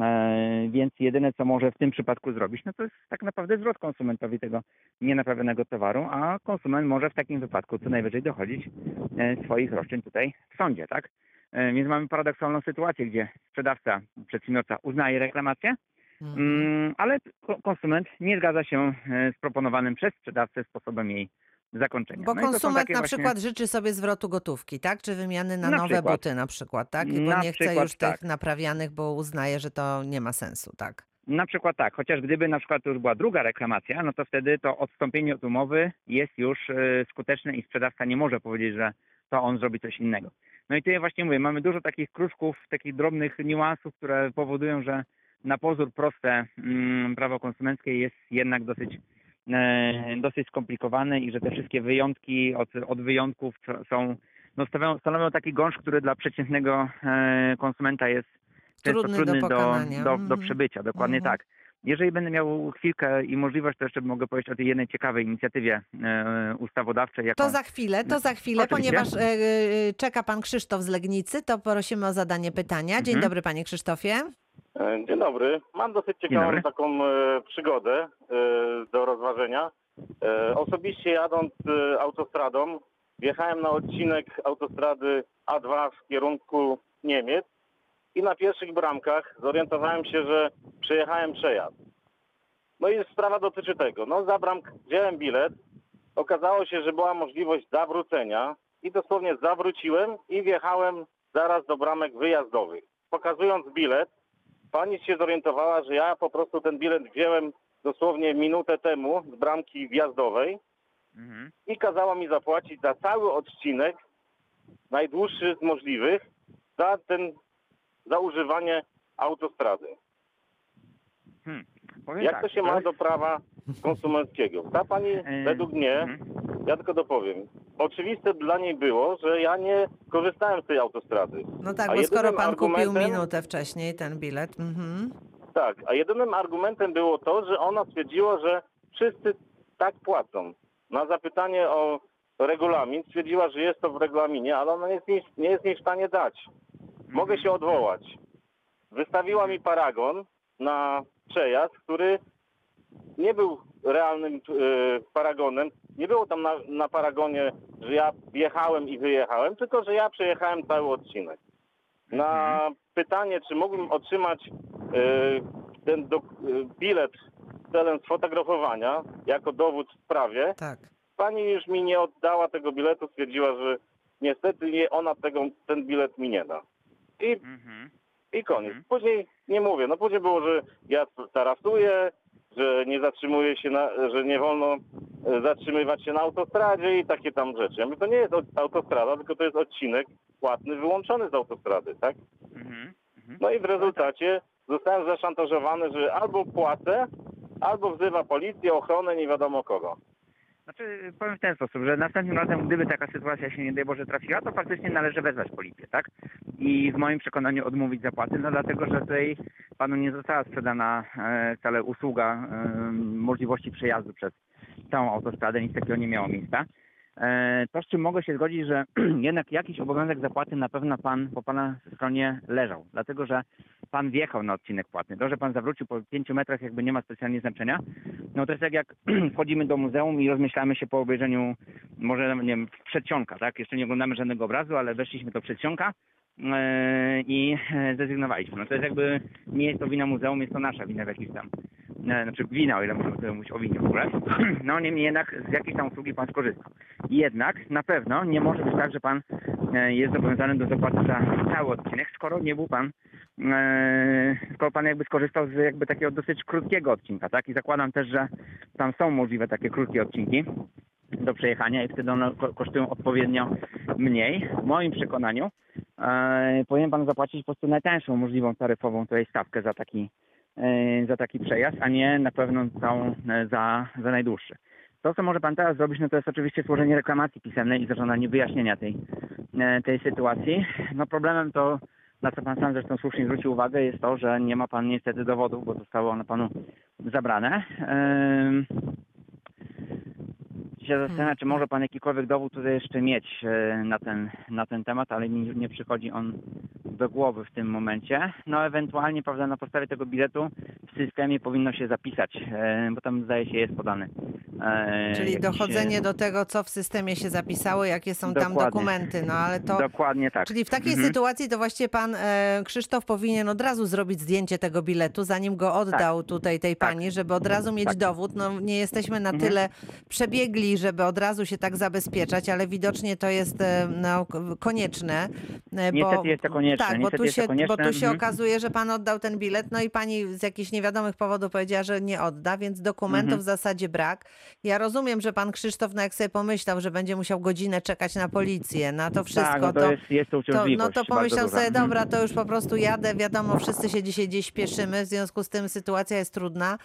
B: E, więc jedyne, co może w tym przypadku zrobić, no to jest tak naprawdę zwrot konsumentowi tego nienaprawionego towaru, a konsument może w takim wypadku co najwyżej dochodzić e, swoich roszczeń tutaj w sądzie, tak? E, więc mamy paradoksalną sytuację, gdzie sprzedawca, przedsiębiorca uznaje reklamację,
A: Mhm.
B: Mm, ale ko- konsument nie zgadza się z proponowanym przez sprzedawcę sposobem jej zakończenia.
A: Bo
B: No
A: konsument na
B: właśnie-
A: przykład życzy sobie zwrotu gotówki, tak? Czy wymiany na,
B: Na
A: nowe
B: przykład.
A: buty na przykład, tak? I bo
B: Na
A: nie chce już
B: tak.
A: tych naprawianych, bo uznaje, że to nie ma sensu, tak?
B: Na przykład tak, chociaż gdyby na przykład już była druga reklamacja, no to wtedy to odstąpienie od umowy jest już e, skuteczne i sprzedawca nie może powiedzieć, że to on zrobi coś innego. No i tutaj właśnie mówię, mamy dużo takich kruszków, takich drobnych niuansów, które powodują, że na pozór proste mm, prawo konsumenckie jest jednak dosyć dosyć skomplikowane i że te wszystkie wyjątki od, od wyjątków są, no stanowią, stanowią taki gąszcz, który dla przeciętnego e, konsumenta jest
A: Trudny do
B: trudny do,
A: pokonania.
B: do, do
A: Mhm.
B: przebycia. Dokładnie
A: Mhm.
B: tak. Jeżeli będę miał chwilkę i możliwość, to jeszcze mogę powiedzieć o tej jednej ciekawej inicjatywie e, ustawodawczej. Jaką...
A: To za chwilę, to za chwilę,
B: Oczywiście.
A: ponieważ e, e, czeka pan Krzysztof z Legnicy, to prosimy o zadanie pytania. Dzień
B: Mhm.
A: dobry panie Krzysztofie.
E: E, Dzień dobry. Mam dosyć ciekawą taką e, przygodę e, do rozważenia. Osobiście jadąc autostradą, wjechałem na odcinek autostrady A2 w kierunku Niemiec i na pierwszych bramkach zorientowałem się, że przejechałem przejazd. No i sprawa dotyczy tego. No za bramk wziąłem bilet. Okazało się, że była możliwość zawrócenia i dosłownie zawróciłem i wjechałem zaraz do bramek wyjazdowych. Pokazując bilet, Pani się zorientowała, że ja po prostu ten bilet wziąłem dosłownie minutę temu z bramki wjazdowej
B: Mhm.
E: i kazała mi zapłacić za cały odcinek, najdłuższy z możliwych, za ten, za używanie autostrady.
B: Hmm.
E: Jak
B: tak,
E: to się ma do prawa konsumenckiego? Ta pani,
B: E,
E: według mnie,
B: mhm.
E: ja tylko dopowiem, oczywiste dla niej było, że ja nie korzystałem z tej autostrady.
A: No tak,
E: A
A: bo skoro pan kupił minutę wcześniej ten bilet. Mhm.
E: Tak, a jedynym argumentem było to, że ona stwierdziła, że wszyscy tak płacą. Na zapytanie o regulamin stwierdziła, że jest to w regulaminie, ale ona nie jest nie jest mi w stanie dać. Mogę się odwołać. Wystawiła mi paragon na przejazd, który nie był realnym e, paragonem. Nie było tam na, na paragonie, że ja wjechałem i wyjechałem, tylko że ja przejechałem cały odcinek. Na pytanie, czy mógłbym otrzymać e, ten do, e, bilet celem sfotografowania jako dowód w sprawie,
A: Tak.
E: pani już mi nie oddała tego biletu, stwierdziła, że niestety nie, ona tego, ten bilet mi nie da. I,
B: Mhm.
E: I koniec.
B: Mhm.
E: Później nie mówię, no później było, że ja tarasuję, że nie zatrzymuję się, na, że nie wolno e, zatrzymywać się na autostradzie i takie tam rzeczy. Ja mówię, to nie jest autostrada, tylko to jest odcinek płatny wyłączony z autostrady, tak?
B: Mhm. Mhm.
E: No i w rezultacie zostałem zaszantażowany, że albo płacę, albo wzywa policję, ochronę, nie wiadomo kogo.
B: Znaczy, powiem w ten sposób, że następnym razem, gdyby taka sytuacja się nie daj Boże trafiła, to faktycznie należy wezwać policję, tak? I w moim przekonaniu odmówić zapłaty, no dlatego, że tutaj panu nie została sprzedana e, wcale usługa e, możliwości przejazdu przez całą autostradę, nic takiego nie miało miejsca. E, to, z czym mogę się zgodzić, że (clears throat) jednak jakiś obowiązek zapłaty na pewno pan po pana stronie leżał, dlatego że pan wjechał na odcinek płatny. To, że pan zawrócił po pięciu metrach, jakby nie ma specjalnie znaczenia. No to jest tak jak (clears throat) wchodzimy do muzeum i rozmyślamy się po obejrzeniu, może nie wiem, przedsionka, tak? Jeszcze nie oglądamy żadnego obrazu, ale weszliśmy do przedsionka i e, zrezygnowaliśmy. No to jest jakby, nie jest to wina muzeum, jest to nasza wina w jakiś tam, e, znaczy wina, o ile możemy mówić o winie w ogóle. (clears throat) No niemniej jednak z jakiejś tam usługi pan skorzystał. Jednak na pewno nie może być tak, że pan e, jest zobowiązany do zapłaty za cały odcinek, skoro nie był pan, skoro pan jakby skorzystał z jakby takiego dosyć krótkiego odcinka, tak? I zakładam też, że tam są możliwe takie krótkie odcinki do przejechania i wtedy one ko- kosztują odpowiednio mniej. W moim przekonaniu e, powinien pan zapłacić po prostu najtańszą możliwą taryfową tutaj stawkę za taki, e, za taki przejazd, a nie na pewno całą e, za, za najdłuższy. To, co może pan teraz zrobić, no to jest oczywiście złożenie reklamacji pisemnej i zażądanie wyjaśnienia tej, e, tej sytuacji. No problemem to, na co pan sam zresztą słusznie zwrócił uwagę, jest to, że nie ma pan niestety dowodów, bo zostały one panu zabrane. Się zastanawia, czy może pan jakikolwiek dowód tutaj jeszcze mieć e, na ten, na ten temat, ale mi nie przychodzi on do głowy w tym momencie. No ewentualnie, prawda, na podstawie tego biletu w systemie powinno się zapisać, e, bo tam zdaje się jest podany. e,
A: Czyli
B: jakiś,
A: dochodzenie do tego, co w systemie się zapisało, jakie są tam
B: Dokładnie.
A: dokumenty. No ale to.
B: Dokładnie tak.
A: Czyli w takiej
B: Mhm.
A: sytuacji to właściwie pan e, Krzysztof powinien od razu zrobić zdjęcie tego biletu, zanim go oddał tutaj tej
B: Tak.
A: pani, żeby od razu mieć
B: Tak.
A: dowód. No nie jesteśmy na
B: Mhm.
A: tyle przebiegli, żeby od razu się tak zabezpieczać, ale widocznie to jest e, no, konieczne. e,
B: Niestety jest to konieczne,
A: Tak, bo tu
B: to
A: się, bo tu się
B: mhm.
A: okazuje, że pan oddał ten bilet, no i pani z jakichś niewiadomych powodów powiedziała, że nie odda, więc dokumentów
B: Mhm.
A: w zasadzie brak. Ja rozumiem, że pan Krzysztof, no jak sobie pomyślał, że będzie musiał godzinę czekać na policję, na to wszystko,
B: tak, no to, jest, jest to
A: to, no to pomyślał sobie,
B: Mhm.
A: dobra, to już po prostu jadę, wiadomo, wszyscy się dzisiaj gdzieś śpieszymy, w związku z tym sytuacja jest trudna.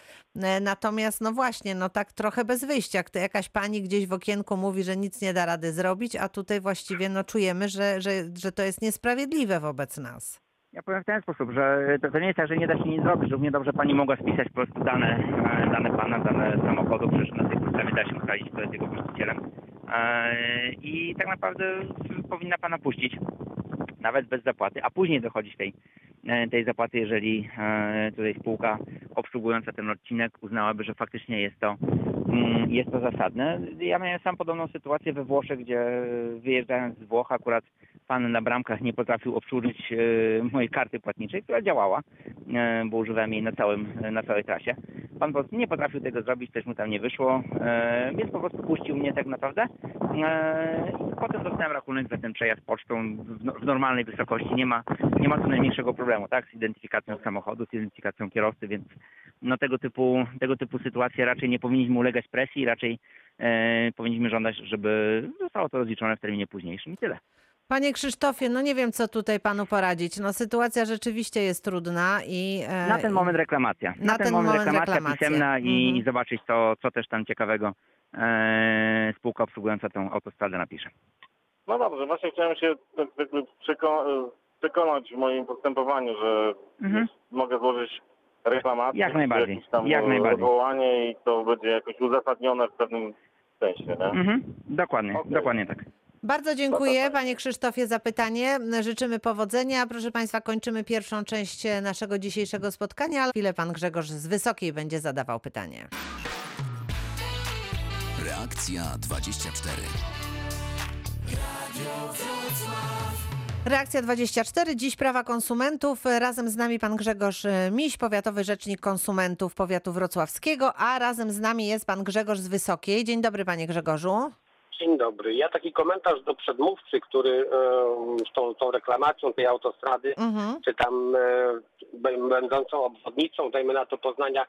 A: E, Natomiast, no właśnie, no tak trochę bez wyjścia. Jakaś pani gdzieś w okienku mówi, że nic nie da rady zrobić, a tutaj właściwie no czujemy, że, że, że to jest niesprawiedliwe wobec nas.
B: Ja powiem w ten sposób, że to, to nie jest tak, że nie da się nic zrobić. Równie dobrze pani mogła spisać po prostu dane, e, dane pana, dane samochodu, przecież na tej podstawie da się ustalić, kto jest jego właścicielem. E, I tak naprawdę powinna pana puścić, nawet bez zapłaty, a później dochodzić tej, e, tej zapłaty, jeżeli e, tutaj spółka obsługująca ten odcinek uznałaby, że faktycznie jest to, mm, jest to zasadne. Ja miałem sam podobną sytuację we Włoszech, gdzie wyjeżdżając z Włoch akurat pan na bramkach nie potrafił obsłużyć e, mojej karty płatniczej, która działała, e, bo używałem jej na, całym, na całej trasie. Pan po prostu nie potrafił tego zrobić, też mu tam nie wyszło, e, więc po prostu puścił mnie tak naprawdę. E, i potem dostałem rachunek za ten przejazd pocztą w, no- w normalnej wysokości. Nie ma, nie ma tu najmniejszego problemu, tak, z identyfikacją samochodu, z identyfikacją kierowcy, więc no tego typu, tego typu sytuacje raczej nie powinniśmy ulegać presji, raczej e, powinniśmy żądać, żeby zostało to rozliczone w terminie późniejszym i tyle.
A: Panie Krzysztofie, no nie wiem, co tutaj panu poradzić. No sytuacja rzeczywiście jest trudna i... e,
B: Na ten moment reklamacja. Na, ten, moment reklamacja, pisemna i,
A: Mhm.
B: i zobaczyć to, co też tam ciekawego e, spółka obsługująca tą autostradę napisze.
E: No dobrze, właśnie chciałem się tak jakby przeko- przekonać w moim postępowaniu, że
B: Mhm.
E: mogę złożyć reklamację.
B: Jak najbardziej, jak najbardziej.
E: odwołanie i to będzie jakoś uzasadnione w pewnym sensie, nie?
B: Mhm. Dokładnie,
E: Okej.
B: dokładnie tak.
A: Bardzo dziękuję panie Krzysztofie za pytanie. Życzymy powodzenia. Proszę państwa, kończymy pierwszą część e, naszego dzisiejszego spotkania, ale chwilę pan Grzegorz z Wysokiej będzie zadawał pytanie.
F: Reakcja 24.
A: Reakcja 24. Dziś prawa konsumentów. Razem z nami pan Grzegorz e, Miś, powiatowy rzecznik konsumentów powiatu wrocławskiego, a razem z nami jest pan Grzegorz z Wysokiej. Dzień dobry panie Grzegorzu.
G: Dzień dobry. Ja taki komentarz do przedmówcy, który z tą, tą reklamacją tej autostrady,
A: Mhm.
G: czy tam e, będącą obwodnicą, dajmy na to Poznania,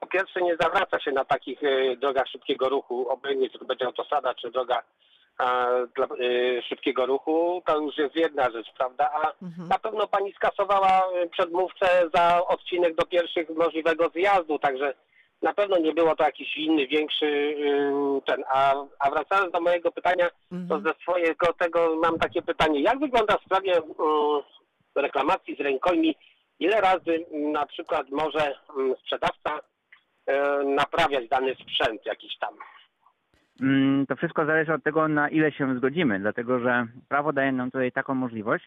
G: po pierwsze nie zawraca się na takich e, drogach szybkiego ruchu, obojętnie czy to będzie autostrada, czy droga a, dla e, szybkiego ruchu, to już jest jedna rzecz, prawda? A
A: Mhm.
G: na pewno pani skasowała przedmówcę za odcinek do pierwszych możliwego zjazdu, także na pewno nie było to jakiś inny, większy yy, ten. A, a wracając do mojego pytania, to
A: Mhm.
G: ze swojego tego mam takie pytanie. Jak wygląda w sprawie yy, reklamacji z rękojmi? Ile razy na przykład może mm, sprzedawca yy, naprawiać dany sprzęt jakiś tam?
B: Mm, To wszystko zależy od tego, na ile się zgodzimy, dlatego że prawo daje nam tutaj taką możliwość,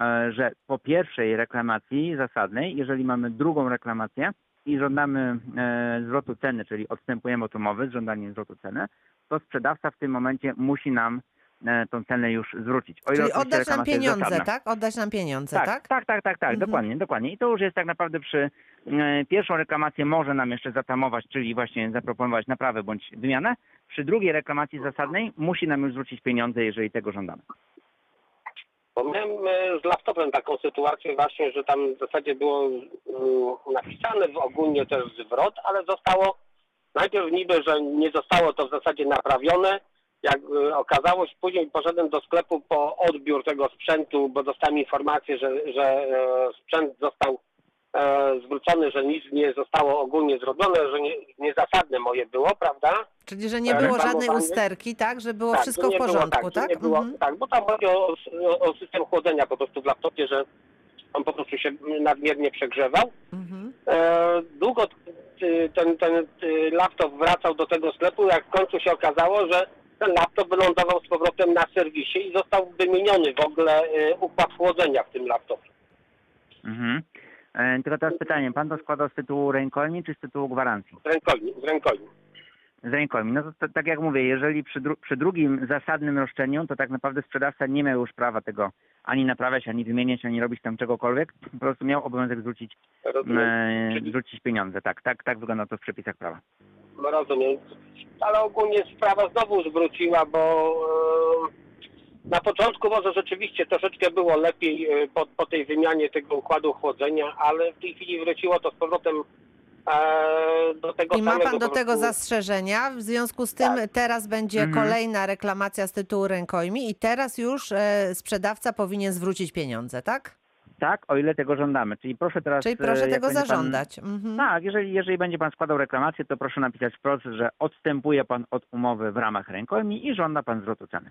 B: e, że po pierwszej reklamacji zasadnej, jeżeli mamy drugą reklamację i żądamy e, zwrotu ceny, czyli odstępujemy od umowy z żądaniem zwrotu ceny, to sprzedawca w tym momencie musi nam e, tą cenę już zwrócić. O
A: Czyli oddać nam pieniądze, tak? Oddać nam pieniądze,
B: Tak,
A: tak?
B: tak, tak, tak, tak,
A: Mhm.
B: dokładnie, dokładnie. I to już jest tak naprawdę przy e, pierwszą reklamację może nam jeszcze zatamować, czyli właśnie zaproponować naprawę bądź wymianę. Przy drugiej reklamacji zasadnej musi nam już zwrócić pieniądze, jeżeli tego żądamy.
G: Bo miałem z laptopem taką sytuację właśnie, że tam w zasadzie było mm, napisane ogólnie też zwrot, ale zostało najpierw niby, że nie zostało to w zasadzie naprawione. Jak e, okazało się, później poszedłem do sklepu po odbiór tego sprzętu, bo dostałem informację, że, że e, sprzęt został zwrócony, że nic nie zostało ogólnie zrobione, że nie, niezasadne moje było, prawda?
A: Czyli, że nie
G: E,
A: było żadnej usterki, tak? Że było
G: Tak,
A: wszystko w
G: było
A: porządku,
G: że
A: tak?
G: Nie było,
A: Mhm.
G: Tak, bo tam chodzi o, o, system chłodzenia po prostu w laptopie, że on po prostu się nadmiernie przegrzewał.
A: Mhm.
G: E, długo ten, ten laptop wracał do tego sklepu, jak w końcu się okazało, że ten laptop wylądował z powrotem na serwisie i został wymieniony w ogóle y, układ chłodzenia w tym laptopie.
B: Mhm. E, tylko teraz pytanie, pan to składał z tytułu rękojmi czy z tytułu gwarancji?
G: Z rękojmi. Z rękojmi.
B: Z rękojmi. No to, to tak jak mówię, jeżeli przy, dru- przy drugim zasadnym roszczeniu, to tak naprawdę sprzedawca nie miał już prawa tego ani naprawiać, ani wymieniać, ani robić tam czegokolwiek. Po prostu miał obowiązek zwrócić, e, zwrócić pieniądze. Tak, tak, tak wygląda to w przepisach prawa.
G: No rozumiem. Ale ogólnie sprawa znowu zwróciła, bo e, na początku może rzeczywiście troszeczkę było lepiej e, po, po tej wymianie tego układu chłodzenia, ale w tej chwili wróciło to z powrotem e, do tego
A: I ma pan do tego zastrzeżenia. W związku z tym
G: Tak.
A: teraz będzie
B: Mhm.
A: kolejna reklamacja z tytułu rękojmi i teraz już e, sprzedawca powinien zwrócić pieniądze, tak?
B: Tak, o ile tego żądamy. Czyli proszę teraz...
A: Czyli proszę tego
B: będzie pan-
A: zażądać. Mhm.
B: Tak, jeżeli, jeżeli będzie pan składał reklamację, to proszę napisać wprost, że odstępuje pan od umowy w ramach rękojmi i żąda pan zwrotu ceny.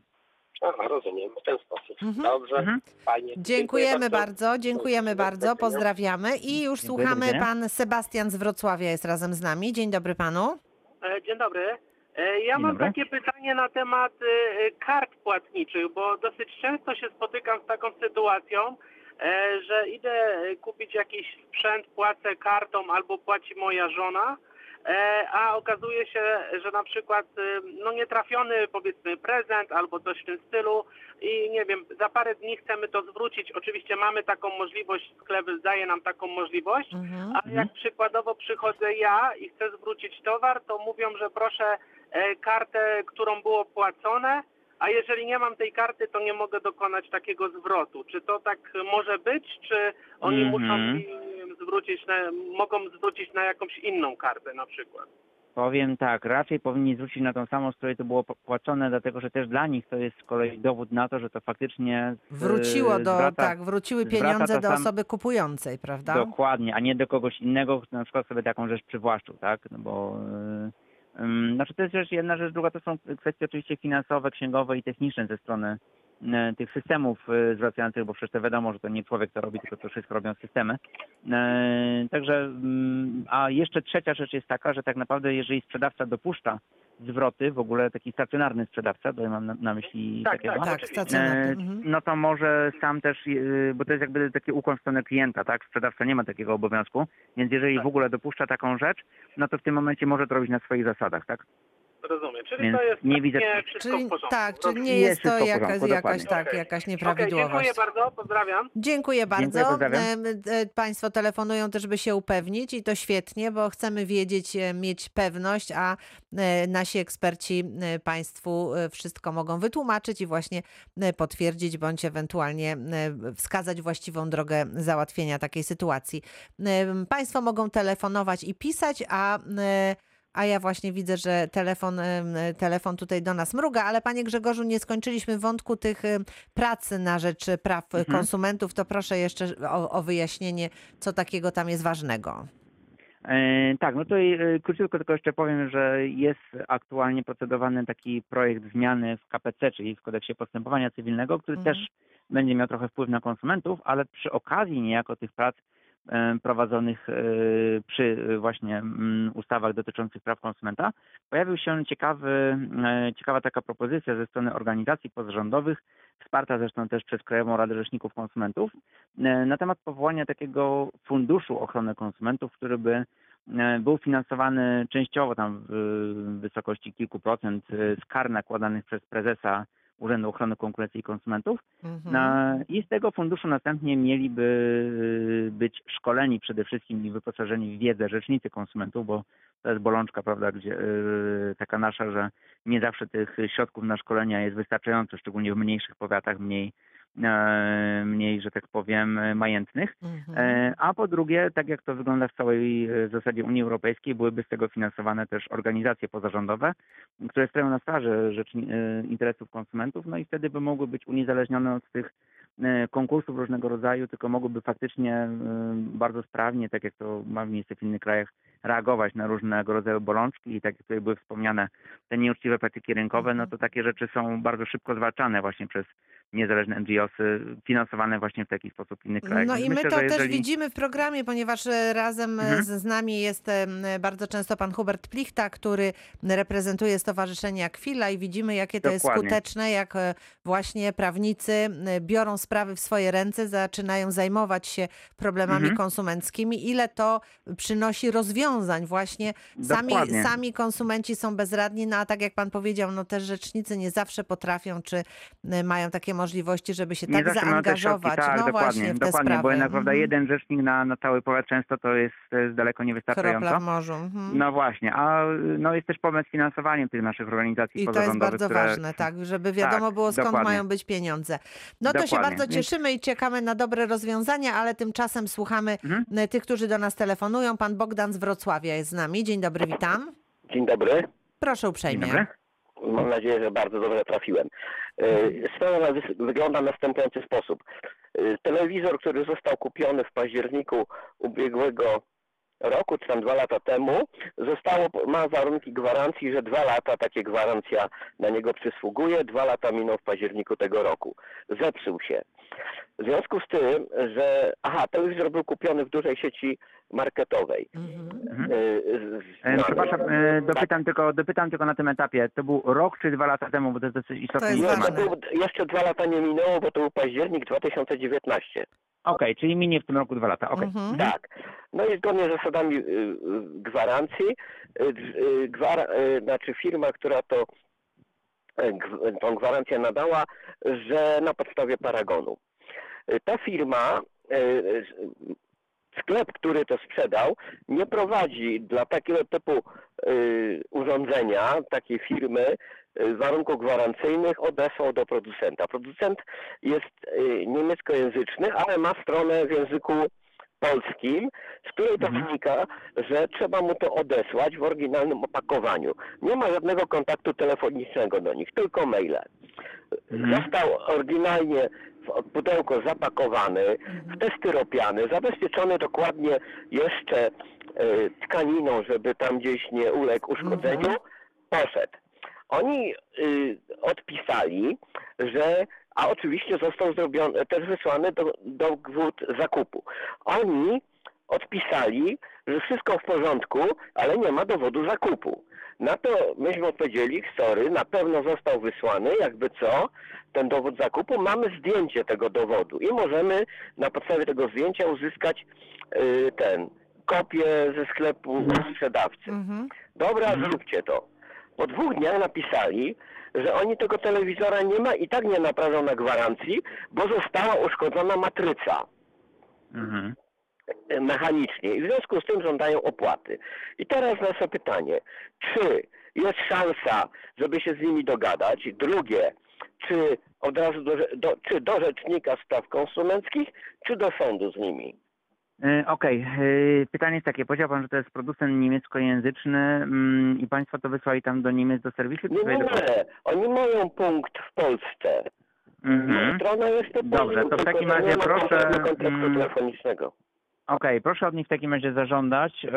G: Aha, rozumiem, w ten sposób.
A: Mhm.
G: Dobrze,
B: Mhm.
G: fajnie.
A: Dziękujemy bardzo, dziękujemy bardzo, pozdrawiamy i już
B: Dziękuję, do
A: słuchamy.
B: widzenia.
A: Pan Sebastian z Wrocławia jest razem z nami. Dzień dobry panu.
H: E, Dzień dobry. E, Ja
B: Dzień
H: mam
B: dobry.
H: takie pytanie na temat e, kart płatniczych, bo dosyć często się spotykam z taką sytuacją, e, że idę e, kupić jakiś sprzęt, płacę kartą albo płaci moja żona, a okazuje się, że na przykład e, no nietrafiony powiedzmy prezent albo coś w tym stylu i nie wiem, za parę dni chcemy to zwrócić. Oczywiście mamy taką możliwość, sklep daje nam taką możliwość,
A: Mhm.
H: ale jak przykładowo przychodzę ja i chcę zwrócić towar, to mówią, że proszę e, kartę, którą było płacone, a jeżeli nie mam tej karty, to nie mogę dokonać takiego zwrotu. Czy to tak może być, czy oni
B: Mhm.
H: muszą mi zwrócić, na, mogą zwrócić na jakąś inną kartę na przykład?
B: Powiem tak, raczej powinni zwrócić na tą samą, z której to było płacone, dlatego że też dla nich to jest z kolei dowód na to, że to faktycznie z-
A: Wróciło do,
B: zwraca-
A: tak, wróciły pieniądze do
B: sam-
A: osoby kupującej, prawda?
B: Dokładnie, a nie do kogoś innego, kto na przykład sobie taką rzecz przywłaszczył, tak? No bo yy, ym, znaczy to jest rzecz jedna rzecz, druga to są kwestie oczywiście finansowe, księgowe i techniczne ze strony yy, tych systemów yy, zwracających, bo przecież to wiadomo, że to nie człowiek to robi, tylko to wszystko robią systemy. Yy, także, mm, a jeszcze trzecia rzecz jest taka, że tak naprawdę jeżeli sprzedawca dopuszcza zwroty, w ogóle taki stacjonarny sprzedawca, to ja mam na, na myśli
H: Tak,
B: takiego,
H: tak,
A: Tak, stacjonarny.
B: E,
A: Mhm.
B: no to może sam też, bo to jest jakby taki ukłon w stronę klienta, tak? Sprzedawca nie ma takiego obowiązku, więc jeżeli
H: Tak.
B: w ogóle dopuszcza taką rzecz, no to w tym momencie może to robić na swoich zasadach, tak?
H: Rozumiem. Czyli
B: Więc
H: to jest
B: nie widzę-
H: wszystko
A: Czyli
H: w porządku.
A: tak, czyli nie
B: Jest
A: jest to
B: wszystko w
A: jakaś,
B: porządku,
A: jakaś,
B: dokładnie.
A: tak, jakaś nieprawidłowość.
H: dziękuję bardzo, pozdrawiam.
A: Dziękuję bardzo.
B: pozdrawiam.
A: Em, e, Państwo telefonują też, by się upewnić i to świetnie, bo chcemy wiedzieć, e, mieć pewność, a e, nasi eksperci Państwu wszystko mogą wytłumaczyć i właśnie potwierdzić, bądź ewentualnie wskazać właściwą drogę załatwienia takiej sytuacji. Państwo mogą telefonować i pisać, a a ja właśnie widzę, że telefon, telefon tutaj do nas mruga, ale panie Grzegorzu, nie skończyliśmy wątku tych pracy na rzecz praw
B: Mhm.
A: konsumentów, to proszę jeszcze o, o wyjaśnienie, co takiego tam jest ważnego.
B: E, tak, no to e, króciutko tylko jeszcze powiem, że jest aktualnie procedowany taki projekt zmiany w KPC, czyli w kodeksie postępowania cywilnego, który
A: Mhm.
B: też będzie miał trochę wpływ na konsumentów, ale przy okazji niejako tych prac prowadzonych e, przy e, właśnie mm, ustawach dotyczących praw konsumenta, pojawił się ciekawy, e, ciekawa taka propozycja ze strony organizacji pozarządowych, wsparta zresztą też przez Krajową Radę Rzeczników Konsumentów, e, na temat powołania takiego funduszu ochrony konsumentów, który by e, był finansowany częściowo tam w wysokości kilku procent e, z kar nakładanych przez prezesa Urzędu Ochrony Konkurencji i Konsumentów.
A: Mhm.
B: Na, I z tego funduszu następnie mieliby być szkoleni przede wszystkim i wyposażeni w wiedzę rzecznicy konsumentów, bo to jest bolączka, prawda, gdzie yy, taka nasza, że nie zawsze tych środków na szkolenia jest wystarczająco, szczególnie w mniejszych powiatach, mniej, mniej, że tak powiem, e, majętnych.
A: Mhm.
B: E, A po drugie, tak jak to wygląda w całej e, zasadzie Unii Europejskiej, byłyby z tego finansowane też organizacje pozarządowe, które stoją na straży e, interesów konsumentów, no i wtedy by mogły być uniezależnione od tych e, konkursów różnego rodzaju, tylko mogłyby faktycznie e, bardzo sprawnie, tak jak to ma miejsce w innych krajach, reagować na różnego rodzaju bolączki i tak jak tutaj były wspomniane te nieuczciwe praktyki rynkowe, no to takie rzeczy są bardzo szybko zwalczane właśnie przez niezależne NGOsy finansowane właśnie w taki sposób w innych krajach.
A: No i my
B: myślę,
A: to
B: że
A: też
B: jeżeli...
A: widzimy w programie, ponieważ razem
B: Mhm.
A: z, nami jest bardzo często pan Hubert Plichta, który reprezentuje Stowarzyszenie Akwila i widzimy, jakie to jest
B: Dokładnie.
A: skuteczne, jak e, właśnie prawnicy e, biorą sprawy w swoje ręce, zaczynają zajmować się problemami
B: Mhm.
A: konsumenckimi, ile to przynosi rozwiązań właśnie. Sami,
B: Dokładnie.
A: sami konsumenci są bezradni, no a tak jak pan powiedział, no też rzecznicy nie zawsze potrafią, czy e, mają takie możliwości, żeby się
B: Nie
A: tak
B: te środki,
A: zaangażować.
B: Tak,
A: no
B: dokładnie,
A: właśnie w te
B: dokładnie,
A: sprawy.
B: bo jednak prawda,
A: Mhm.
B: jeden rzecznik na, na cały powiat często to jest, to jest daleko
A: Kropla
B: niewystarczająco.
A: w morzu. Mhm.
B: No właśnie, a no jest też problem z finansowaniem tych naszych organizacji
A: I to jest bardzo
B: które...
A: ważne, tak, żeby wiadomo
B: Tak,
A: było skąd
B: dokładnie.
A: mają być pieniądze. No to się
B: Dokładnie.
A: bardzo cieszymy i czekamy na dobre rozwiązania, ale tymczasem słuchamy
B: Mhm.
A: e, tych, którzy do nas telefonują. Pan Bogdan z Wrocławia jest z nami. Dzień dobry, witam.
I: Dzień dobry.
A: Proszę
B: Dzień
A: uprzejmie.
B: dobry.
I: Mam nadzieję, że bardzo dobrze trafiłem. E, Sprawa wygląda w następujący sposób. E, Telewizor, który został kupiony w październiku ubiegłego roku, czy tam dwa lata temu, zostało, ma warunki gwarancji, że dwa lata takie gwarancja na niego przysługuje. Dwa lata minął w październiku tego roku. Zepsuł się. W związku z tym, że... Aha, telewizor był kupiony w dużej sieci marketowej.
A: Mhm.
B: Mhm.
I: E, z-
B: E,
I: z-
B: Przepraszam, e,
I: Tak.
B: dopytam tylko, dopytam tylko na tym etapie. To był rok czy dwa lata temu, bo to jest dosyć
I: Nie, to był, jeszcze dwa lata nie minęło, bo to był październik 2019.
B: Okej, czyli minie w tym roku dwa lata. Okej.
A: Mhm.
I: Tak. No i zgodnie z zasadami y, y, gwarancji, y, y, gwara, y, znaczy firma, która to y, tą gwarancję nadała, że na podstawie paragonu. Ta firma, y, y, sklep, który to sprzedał, nie prowadzi dla takiego typu y, urządzenia, takiej firmy, warunków gwarancyjnych odesłał do producenta. Producent jest niemieckojęzyczny, ale ma stronę w języku polskim, z której to
B: Mhm.
I: wynika, że trzeba mu to odesłać w oryginalnym opakowaniu. Nie ma żadnego kontaktu telefonicznego do nich, tylko maile.
B: Mhm.
I: Został oryginalnie w pudełko zapakowany, w te styropiany, zabezpieczony dokładnie jeszcze e, tkaniną, żeby tam gdzieś nie uległ uszkodzeniu, poszedł. Oni y, odpisali, że a oczywiście został zrobiony, też wysłany do, do gwód zakupu. Oni odpisali, że wszystko w porządku, ale nie ma dowodu zakupu. Na to myśmy odpowiedzieli, sorry, na pewno został wysłany, jakby co, ten dowód zakupu, mamy zdjęcie tego dowodu i możemy na podstawie tego zdjęcia uzyskać y, ten, kopię ze sklepu sprzedawcy.
A: Mhm.
I: Dobra,
B: Mhm.
I: zróbcie to. Po dwóch dniach napisali, że oni tego telewizora nie ma i tak nie naprawią na gwarancji, bo została uszkodzona matryca
B: Mhm.
I: mechanicznie i w związku z tym żądają opłaty. I teraz nasze pytanie, czy jest szansa, żeby się z nimi dogadać? Drugie, czy od razu do, do, czy do Rzecznika Spraw Konsumenckich, czy do sądu z nimi?
B: E, Okej, e, pytanie jest takie. Powiedział Pan, że to jest producent niemieckojęzyczny mm, i Państwo to wysłali tam do Niemiec, do serwisu?
I: Nie, nie, nie. Oni mają punkt w Polsce.
B: Mhm.
I: Strona jest to
B: Dobrze, to w takim razie proszę,
I: kontaktu-
B: mm,
I: telefonicznego.
B: Okej, proszę od nich w takim razie zażądać e,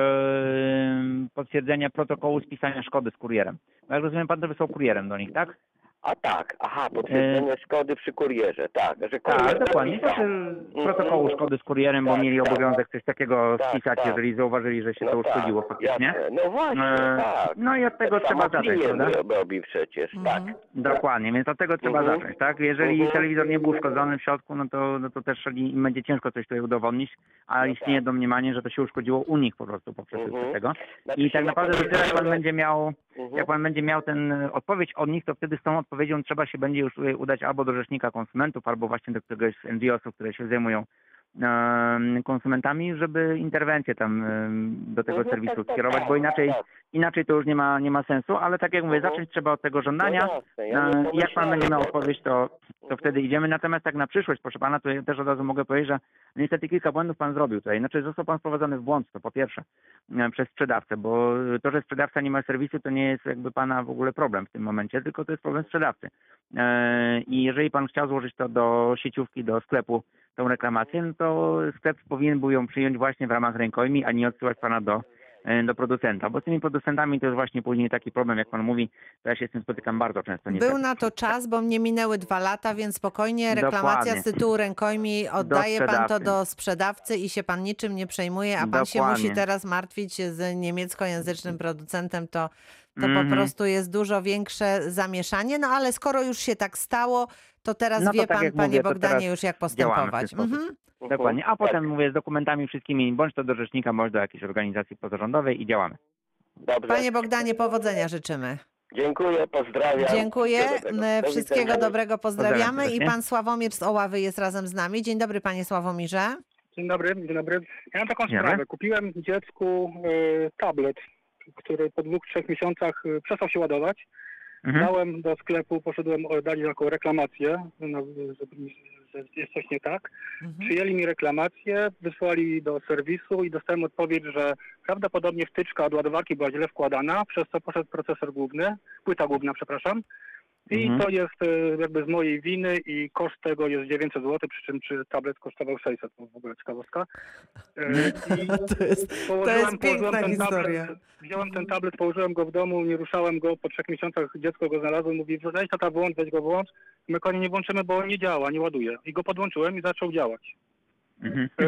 B: potwierdzenia protokołu spisania szkody z kurierem. Bo jak rozumiem, Pan to wysłał kurierem do nich, tak?
I: A tak, aha, potwierdzenie szkody przy kurierze, tak. Że kurier
B: Tak, dokładnie. To
I: napisał.
B: się protokołu szkody z kurierem, bo
I: Tak,
B: mieli
I: tak.
B: obowiązek coś takiego
I: Tak,
B: spisać,
I: tak.
B: jeżeli zauważyli, że się
I: No
B: to
I: tak,
B: uszkodziło faktycznie.
I: jasne. No właśnie,
B: E,
I: tak.
B: No i od tego
I: Tak
B: trzeba zacząć,
I: klient
B: prawda?
I: robi przecież, tak.
A: Mhm.
B: Dokładnie, więc od tego trzeba
I: Mhm.
B: zacząć, tak? Jeżeli
I: Mhm.
B: telewizor nie był uszkodzony w środku, no to, no to też im będzie ciężko coś tutaj udowodnić, a
I: No
B: istnieje
I: tak.
B: domniemanie, że to się uszkodziło u nich po prostu poprzez
I: Mhm.
B: tego.
I: Znaczy
B: I
I: się
B: tak
I: na
B: naprawdę dopiero jak pan będzie miał,
I: Mhm.
B: jak pan będzie miał ten e, odpowiedź od nich, to wtedy z tą odpowiedzią trzeba się będzie już e, udać albo do rzecznika konsumentów, albo właśnie do któregoś z NGO-sów, które się zajmują konsumentami, żeby interwencję tam do tego
I: Mhm,
B: serwisu
I: tak, tak,
B: skierować,
I: tak,
B: bo inaczej,
I: tak.
B: inaczej to już nie ma, nie ma sensu, ale tak jak mówię,
I: Mhm.
B: zacząć trzeba od tego żądania.
I: No jasne, ja
B: E, Jak pan będzie miał odpowiedź, to, to
I: Mhm.
B: wtedy idziemy. Natomiast tak na przyszłość, proszę pana, to ja też od razu mogę powiedzieć, że niestety kilka błędów pan zrobił tutaj. Znaczy został pan wprowadzony w błąd, to po pierwsze, e, przez sprzedawcę, bo to, że sprzedawca nie ma serwisu, to nie jest jakby pana w ogóle problem w tym momencie, tylko to jest problem sprzedawcy. E, I jeżeli pan chciał złożyć to do sieciówki, do sklepu, tą reklamację, no to sklep powinien był ją przyjąć właśnie w ramach rękojmi, a nie odsyłać pana do e, do producenta, bo z tymi producentami to jest właśnie później taki problem, jak pan mówi, to ja się z tym spotykam bardzo często.
A: Był na to czas, bo mnie minęły dwa lata, więc spokojnie reklamacja
B: Dokładnie.
A: z tytułu rękojmi oddaje pan to do sprzedawcy i się pan niczym nie przejmuje, a pan się
B: Dokładnie.
A: musi teraz martwić z niemieckojęzycznym producentem, to, to po
B: Mhm.
A: prostu jest dużo większe zamieszanie. No ale skoro już się tak stało, to teraz
B: No to
A: wie
B: tak
A: pan, panie
B: mówię,
A: Bogdanie, już jak postępować. Mhm.
B: Dokładnie. A
I: Tak.
B: potem mówię z dokumentami wszystkimi, bądź to do rzecznika, bądź do jakiejś organizacji pozarządowej i działamy.
I: Dobrze.
A: Panie Bogdanie, powodzenia życzymy.
I: Dziękuję, pozdrawiam.
A: Dziękuję.
I: Wszystkiego dobrego. Do
A: Wszystkiego dobrego pozdrawiamy.
B: Pozdrawiam
A: I pan Sławomir z Oławy jest razem z nami. Dzień dobry, panie Sławomirze.
J: Dzień dobry, dzień dobry. Ja mam taką sprawę. Kupiłem dziecku y, tablet, który po dwóch, trzech miesiącach y, przestał się ładować.
B: Mhm.
J: Dałem do sklepu, poszedłem oddać taką reklamację, no, że, że jest coś nie tak.
A: Mhm.
J: Przyjęli mi reklamację, wysłali do serwisu i dostałem odpowiedź, że prawdopodobnie wtyczka od ładowarki była źle wkładana, przez co poszedł procesor główny, płyta główna, przepraszam. I
B: Mhm.
J: to jest e, jakby z mojej winy i koszt tego jest 900 zł, przy czym czy tablet kosztował 600, to w ogóle ciekawostka. I (laughs)
A: To jest, to jest piękna historia.
J: Tablet, wziąłem ten tablet, położyłem go w domu, nie ruszałem go, po trzech miesiącach dziecko go znalazło, mówi, weź tata wyłącz, weź go wyłącz. My go nie włączymy, bo on nie działa, nie ładuje. I go podłączyłem i zaczął działać.
B: Mhm.
J: E,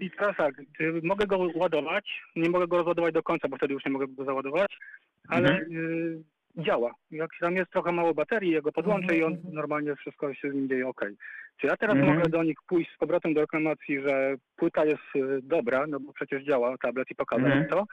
J: I teraz tak, mogę go ładować, nie mogę go rozładować do końca, bo wtedy już nie mogę go załadować, ale
B: Mhm.
J: Działa. Jak tam jest trochę mało baterii, ja go podłączę i on
A: Mhm.
J: normalnie wszystko się z nim dzieje ok. Czy ja teraz
B: Mhm.
J: mogę do nich pójść z powrotem do reklamacji, że płyta jest y, dobra, no bo przecież działa tablet i pokazał
B: Mhm.
J: mi to.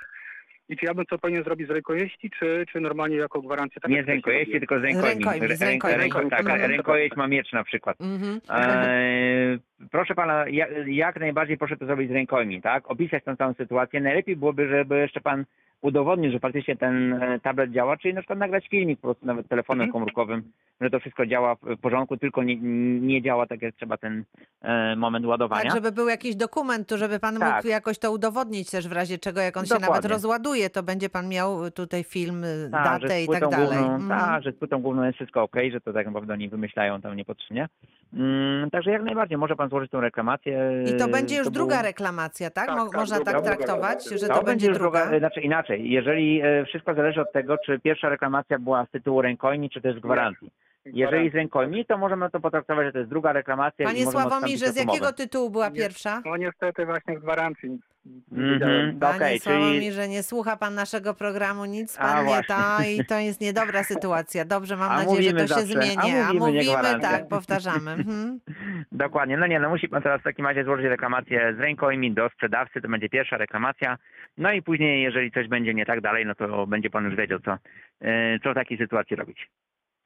J: I czy ja bym co powinien zrobić z rękojeści, czy, czy normalnie jako gwarancję? Tak
B: Nie z rękojeści, tylko z rękojmi.
A: Rękojmi, z
B: Rę-
A: rękojmi.
B: ręko- Tak, rękojeść ma miecz na przykład.
A: Mhm.
B: Eee, proszę pana, jak, jak najbardziej proszę to zrobić z rękojmi, tak? Opisać tą całą sytuację. Najlepiej byłoby, żeby jeszcze pan udowodnił, że faktycznie ten e, tablet działa, czyli na przykład nagrać filmik po prostu nawet telefonem
J: Mhm.
B: komórkowym, że to wszystko działa w porządku, tylko nie, nie działa tak jak trzeba ten e, moment ładowania.
A: Tak, żeby był jakiś dokument, tu, żeby pan
B: Tak.
A: mógł jakoś to udowodnić też w razie czego, jak on się
B: Dokładnie.
A: nawet rozładuje, to będzie pan miał tutaj film,
B: Tak, że
A: datę i tak dalej.
B: Główną. Tak, że z płytą główną jest wszystko ok, że to tak naprawdę oni wymyślają tam niepotrzebnie. Mm, także jak najbardziej może pan złożyć tą reklamację.
A: I to będzie już
B: To
A: druga
B: był-
A: reklamacja, tak?
J: Tak,
A: Mo-
J: tak,
A: Można
J: druga-
A: tak traktować, że
B: To,
A: to, będzie
B: już
A: druga?
B: druga, znaczy inaczej, jeżeli e, wszystko zależy od tego, czy pierwsza reklamacja była z tytułu rękojmi, czy też z gwarancji. Jeżeli z rękojmi, to możemy to potraktować, że to jest druga reklamacja i
A: Panie
B: możemy
A: Sławomirze,
B: odstąpić
A: z
B: umowy.
A: jakiego tytułu była pierwsza?
J: No niestety właśnie z gwarancji. Nie
B: Mhm,
J: wiedziałem.
A: Panie
B: Okej, czyli
A: Sławomirze, nie słucha pan naszego programu, nic
B: A,
A: pan nie
B: właśnie.
A: ta i to jest niedobra sytuacja. Dobrze, mam
B: A
A: nadzieję, że
B: mówimy
A: to się
B: zawsze, a
A: zmieni.
B: mówimy, nie gwarancja.
A: tak, (laughs) powtarzamy. Mhm. (laughs)
B: Dokładnie, no nie, no musi pan teraz w takim razie złożyć reklamację z rękojmi do sprzedawcy, to będzie pierwsza reklamacja, no i później, jeżeli coś będzie nie tak dalej, no to będzie pan już wiedział, co, e, co w takiej sytuacji robić.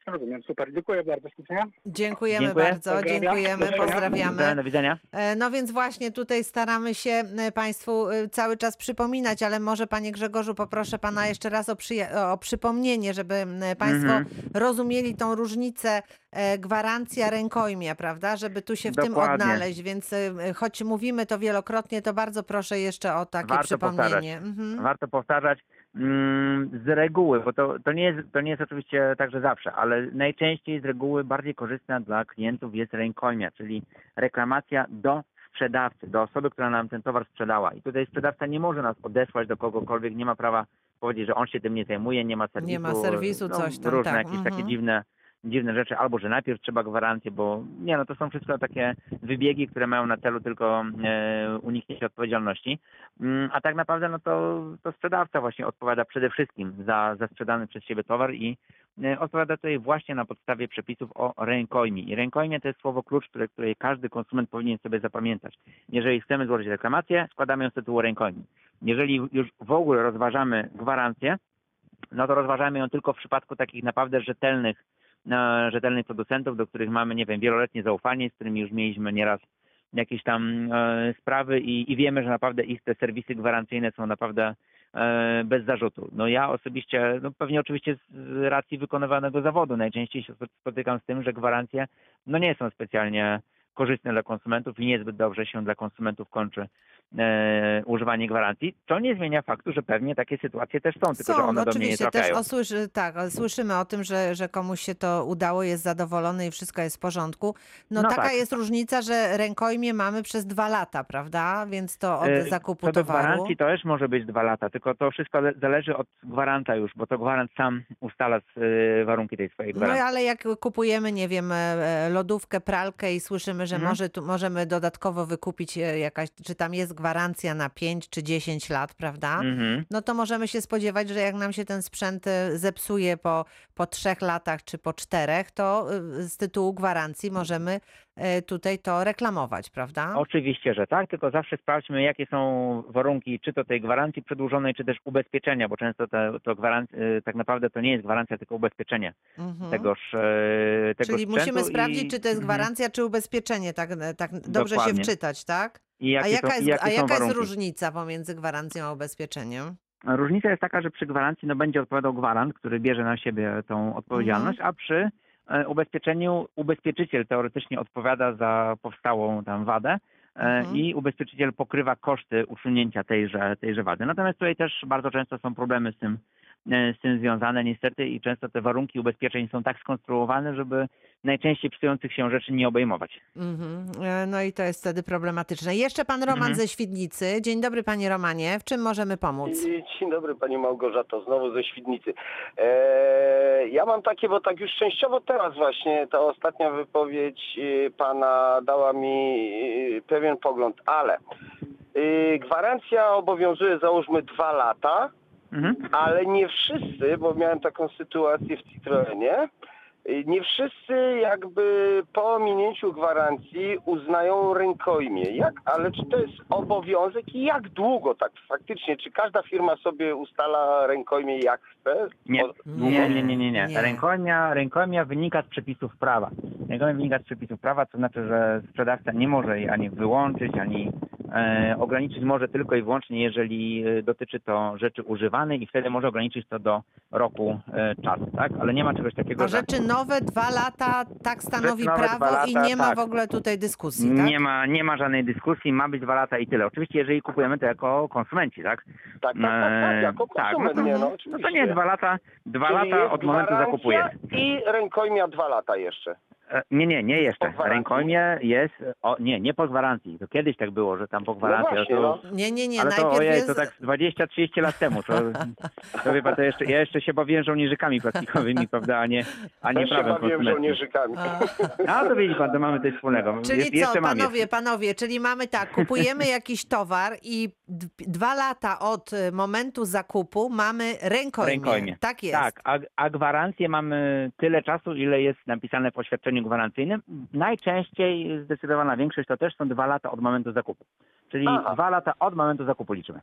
J: Rozumiem, super. Dziękuję bardzo. Ślicznie.
A: Dziękujemy
B: Dziękuję.
A: bardzo,
J: Pozdrawiam.
A: dziękujemy, pozdrawiamy.
B: Do widzenia.
A: E, No więc właśnie tutaj staramy się e, Państwu e, cały czas przypominać, ale może Panie Grzegorzu poproszę Pana jeszcze raz o, przyja- o przypomnienie, żeby Państwo
B: Mhm.
A: rozumieli tą różnicę gwarancja rękojmia, prawda? Żeby tu się w tym
B: Dokładnie.
A: odnaleźć, więc choć mówimy to wielokrotnie, to bardzo proszę jeszcze o takie
B: Warto
A: przypomnienie. Mhm.
B: Warto powtarzać z reguły, bo to, to, nie jest, to nie jest oczywiście tak, że zawsze, ale najczęściej z reguły bardziej korzystna dla klientów jest rękojmia, czyli reklamacja do sprzedawcy, do osoby, która nam ten towar sprzedała. I tutaj sprzedawca nie może nas odesłać do kogokolwiek, nie ma prawa powiedzieć, że on się tym nie zajmuje, nie ma serwisu.
A: Nie ma serwisu,
B: no,
A: coś tam,
B: Różne
A: tak,
B: jakieś
A: mhm.
B: takie dziwne dziwne rzeczy, albo że najpierw trzeba gwarancję, bo nie, no to są wszystko takie wybiegi, które mają na celu tylko e, uniknięcie odpowiedzialności. Mm, A tak naprawdę no to, to sprzedawca właśnie odpowiada przede wszystkim za, za sprzedany przez siebie towar i e, odpowiada tutaj właśnie na podstawie przepisów o rękojmi. I rękojmie to jest słowo klucz, które, które każdy konsument powinien sobie zapamiętać. Jeżeli chcemy złożyć reklamację, składamy ją z tytułu rękojmi. Jeżeli już w ogóle rozważamy gwarancję, no to rozważamy ją tylko w przypadku takich naprawdę rzetelnych, rzetelnych producentów, do których mamy, nie wiem, wieloletnie zaufanie, z którymi już mieliśmy nieraz jakieś tam e, sprawy i, i wiemy, że naprawdę ich te serwisy gwarancyjne są naprawdę e, bez zarzutu. No ja osobiście, no pewnie oczywiście z racji wykonywanego zawodu najczęściej się spotykam z tym, że gwarancje no nie są specjalnie korzystne dla konsumentów i niezbyt dobrze się dla konsumentów kończy e, używanie gwarancji. To nie zmienia faktu, że pewnie takie sytuacje też są, tylko że
A: Są,
B: one do mnie nie
A: oczywiście, też
B: trafiają.
A: osłyszy, tak, słyszymy o tym, że, że komuś się to udało, jest zadowolony i wszystko jest w porządku. No,
B: No
A: taka
B: tak.
A: jest różnica, że rękojmie mamy przez dwa lata, prawda? Więc to od
B: E,
A: zakupu
B: Co do
A: towaru.
B: gwarancji to też może być dwa lata, tylko to wszystko le- zależy od gwaranta już, bo to gwarant sam ustala e, warunki tej swojej
A: No
B: gwarancji.
A: ale jak kupujemy, nie wiem, e, lodówkę, pralkę i słyszymy, że
B: Mhm.
A: może tu, możemy dodatkowo wykupić jakaś, czy tam jest gwarancja na 5 czy 10 lat, prawda?
B: Mhm.
A: No to możemy się spodziewać, że jak nam się ten sprzęt e, zepsuje po, po trzech latach czy po czterech, to e, z tytułu gwarancji możemy e, tutaj to reklamować, prawda?
B: Oczywiście, że tak, tylko zawsze sprawdźmy, jakie są warunki, czy to tej gwarancji przedłużonej, czy też ubezpieczenia, bo często to, to tak naprawdę to nie jest gwarancja, tylko ubezpieczenie
A: Mhm.
B: tegoż, e, tego
A: Czyli musimy sprawdzić,
B: i,
A: czy to jest
B: Mhm.
A: gwarancja, czy ubezpieczenie, tak, tak dobrze się
B: Dokładnie.
A: wczytać, tak?
B: I jakie
A: A jaka jest,
B: jakie
A: a jaka jest różnica pomiędzy gwarancją a ubezpieczeniem?
B: Różnica jest taka, że przy gwarancji no, będzie odpowiadał gwarant, który bierze na siebie tą odpowiedzialność, a przy e, ubezpieczeniu ubezpieczyciel teoretycznie odpowiada za powstałą tam wadę e,
A: Mhm.
B: i ubezpieczyciel pokrywa koszty usunięcia tejże, tejże wady. Natomiast tutaj też bardzo często są problemy z tym, z tym związane niestety i często te warunki ubezpieczeń są tak skonstruowane, żeby najczęściej psujących się rzeczy nie obejmować.
A: Mhm. E, No i to jest wtedy problematyczne. Jeszcze pan Roman
B: Mhm.
A: ze Świdnicy. Dzień dobry panie Romanie. W czym możemy pomóc?
G: Dzień dobry Pani Małgorzato, znowu ze Świdnicy. Eee, ja mam takie, bo tak już częściowo teraz właśnie ta ostatnia wypowiedź Pana dała mi pewien pogląd, ale gwarancja obowiązuje załóżmy dwa lata,
B: Mhm.
G: ale nie wszyscy, bo miałem taką sytuację w Citroenie, nie wszyscy jakby po minięciu gwarancji uznają rękojmie. Jak, ale czy to jest obowiązek i jak długo tak faktycznie? Czy każda firma sobie ustala rękojmie jak chce?
B: Nie. Nie, nie, nie, nie, nie. Rękojmia, rękojmia wynika z przepisów prawa. Rękojmia wynika z przepisów prawa, to znaczy, że sprzedawca nie może jej ani wyłączyć, ani e, ograniczyć może tylko i wyłącznie, jeżeli e, dotyczy to rzeczy używanej i wtedy może ograniczyć to do roku e, czasu, tak? Ale nie ma czegoś takiego,
A: A
B: że
A: rzeczy nowe, dwa lata, tak stanowi prawo
B: dwa
A: i
B: lata,
A: nie ma
B: tak.
A: w ogóle tutaj dyskusji, tak?
B: nie ma, nie ma żadnej dyskusji, ma być dwa lata i tyle. Oczywiście, jeżeli kupujemy to jako konsumenci, tak?
G: Tak, tak, tak, tak, jako
B: E, tak,
G: konsument,
B: no to-
G: nie, no
B: No
G: oczywiście.
B: to nie dwa lata, dwa
G: Czyli
B: lata
G: jest
B: od momentu
G: gwarancja
B: zakupujemy.
G: I rękojmia dwa lata jeszcze.
B: E, Nie, nie, nie jeszcze. Rękojmie jest, o, nie, nie po gwarancji. To kiedyś tak było, że tam po gwarancji.
G: właśnie,
B: to,
G: no.
A: Nie, nie, nie.
B: ale to ojej,
A: jest...
B: to tak 20-30 lat temu. To, (laughs) to wie pan, to jeszcze, ja jeszcze się bawiłem żołnierzykami plastikowymi, (laughs) prawda, a nie, a nie
G: się
B: prawem
G: bawiłem
B: konsumenckim.
G: żołnierzykami.
A: A.
B: A to widzi pan, to mamy coś wspólnego.
A: Czyli
B: Jest- jeszcze
A: co,
B: mam
A: panowie,
B: jeszcze.
A: panowie, czyli mamy tak, kupujemy (laughs) jakiś towar i d- dwa lata od y, momentu zakupu mamy rękojmie.
B: Rękojmie.
A: Tak jest.
B: Tak, a, a gwarancję mamy tyle czasu, ile jest napisane w oświadczeniu gwarancyjnym. Najczęściej zdecydowana większość to też są dwa lata od momentu zakupu. Czyli
G: Aha.
B: dwa lata od momentu zakupu liczymy.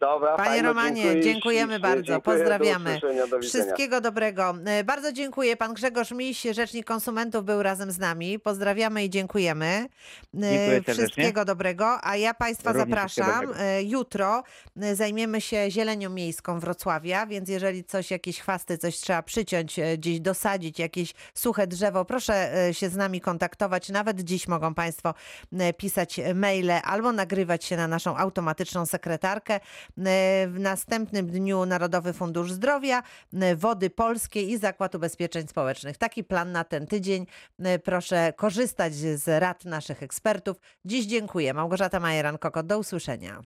G: Dobra,
A: Panie Romanie,
G: dziękuję
A: dziękujemy bardzo.
G: dziękuję,
A: Pozdrawiamy.
G: Do do.
A: Wszystkiego dobrego. E, Bardzo dziękuję. Pan Grzegorz Miś, Rzecznik Konsumentów, był razem z nami. Pozdrawiamy i dziękujemy. E,
B: Dziękuję.
A: Wszystkiego dobrego. A ja Państwa
B: Również
A: zapraszam. E, Jutro zajmiemy się zielenią miejską Wrocławia, więc jeżeli coś, jakieś chwasty, coś trzeba przyciąć, gdzieś dosadzić, jakieś suche drzewo, proszę się z nami kontaktować. Nawet dziś mogą Państwo pisać maile albo nagrywać się na naszą automatyczną sekretarkę. E, W następnym dniu Narodowy Fundusz Zdrowia, e, Wody Polskie i Zakład Ubezpieczeń Społecznych. Taki plan na ten tydzień. E, Proszę korzystać z rad naszych ekspertów. Dziś dziękuję. Małgorzata Majeran-Kokot. Do usłyszenia.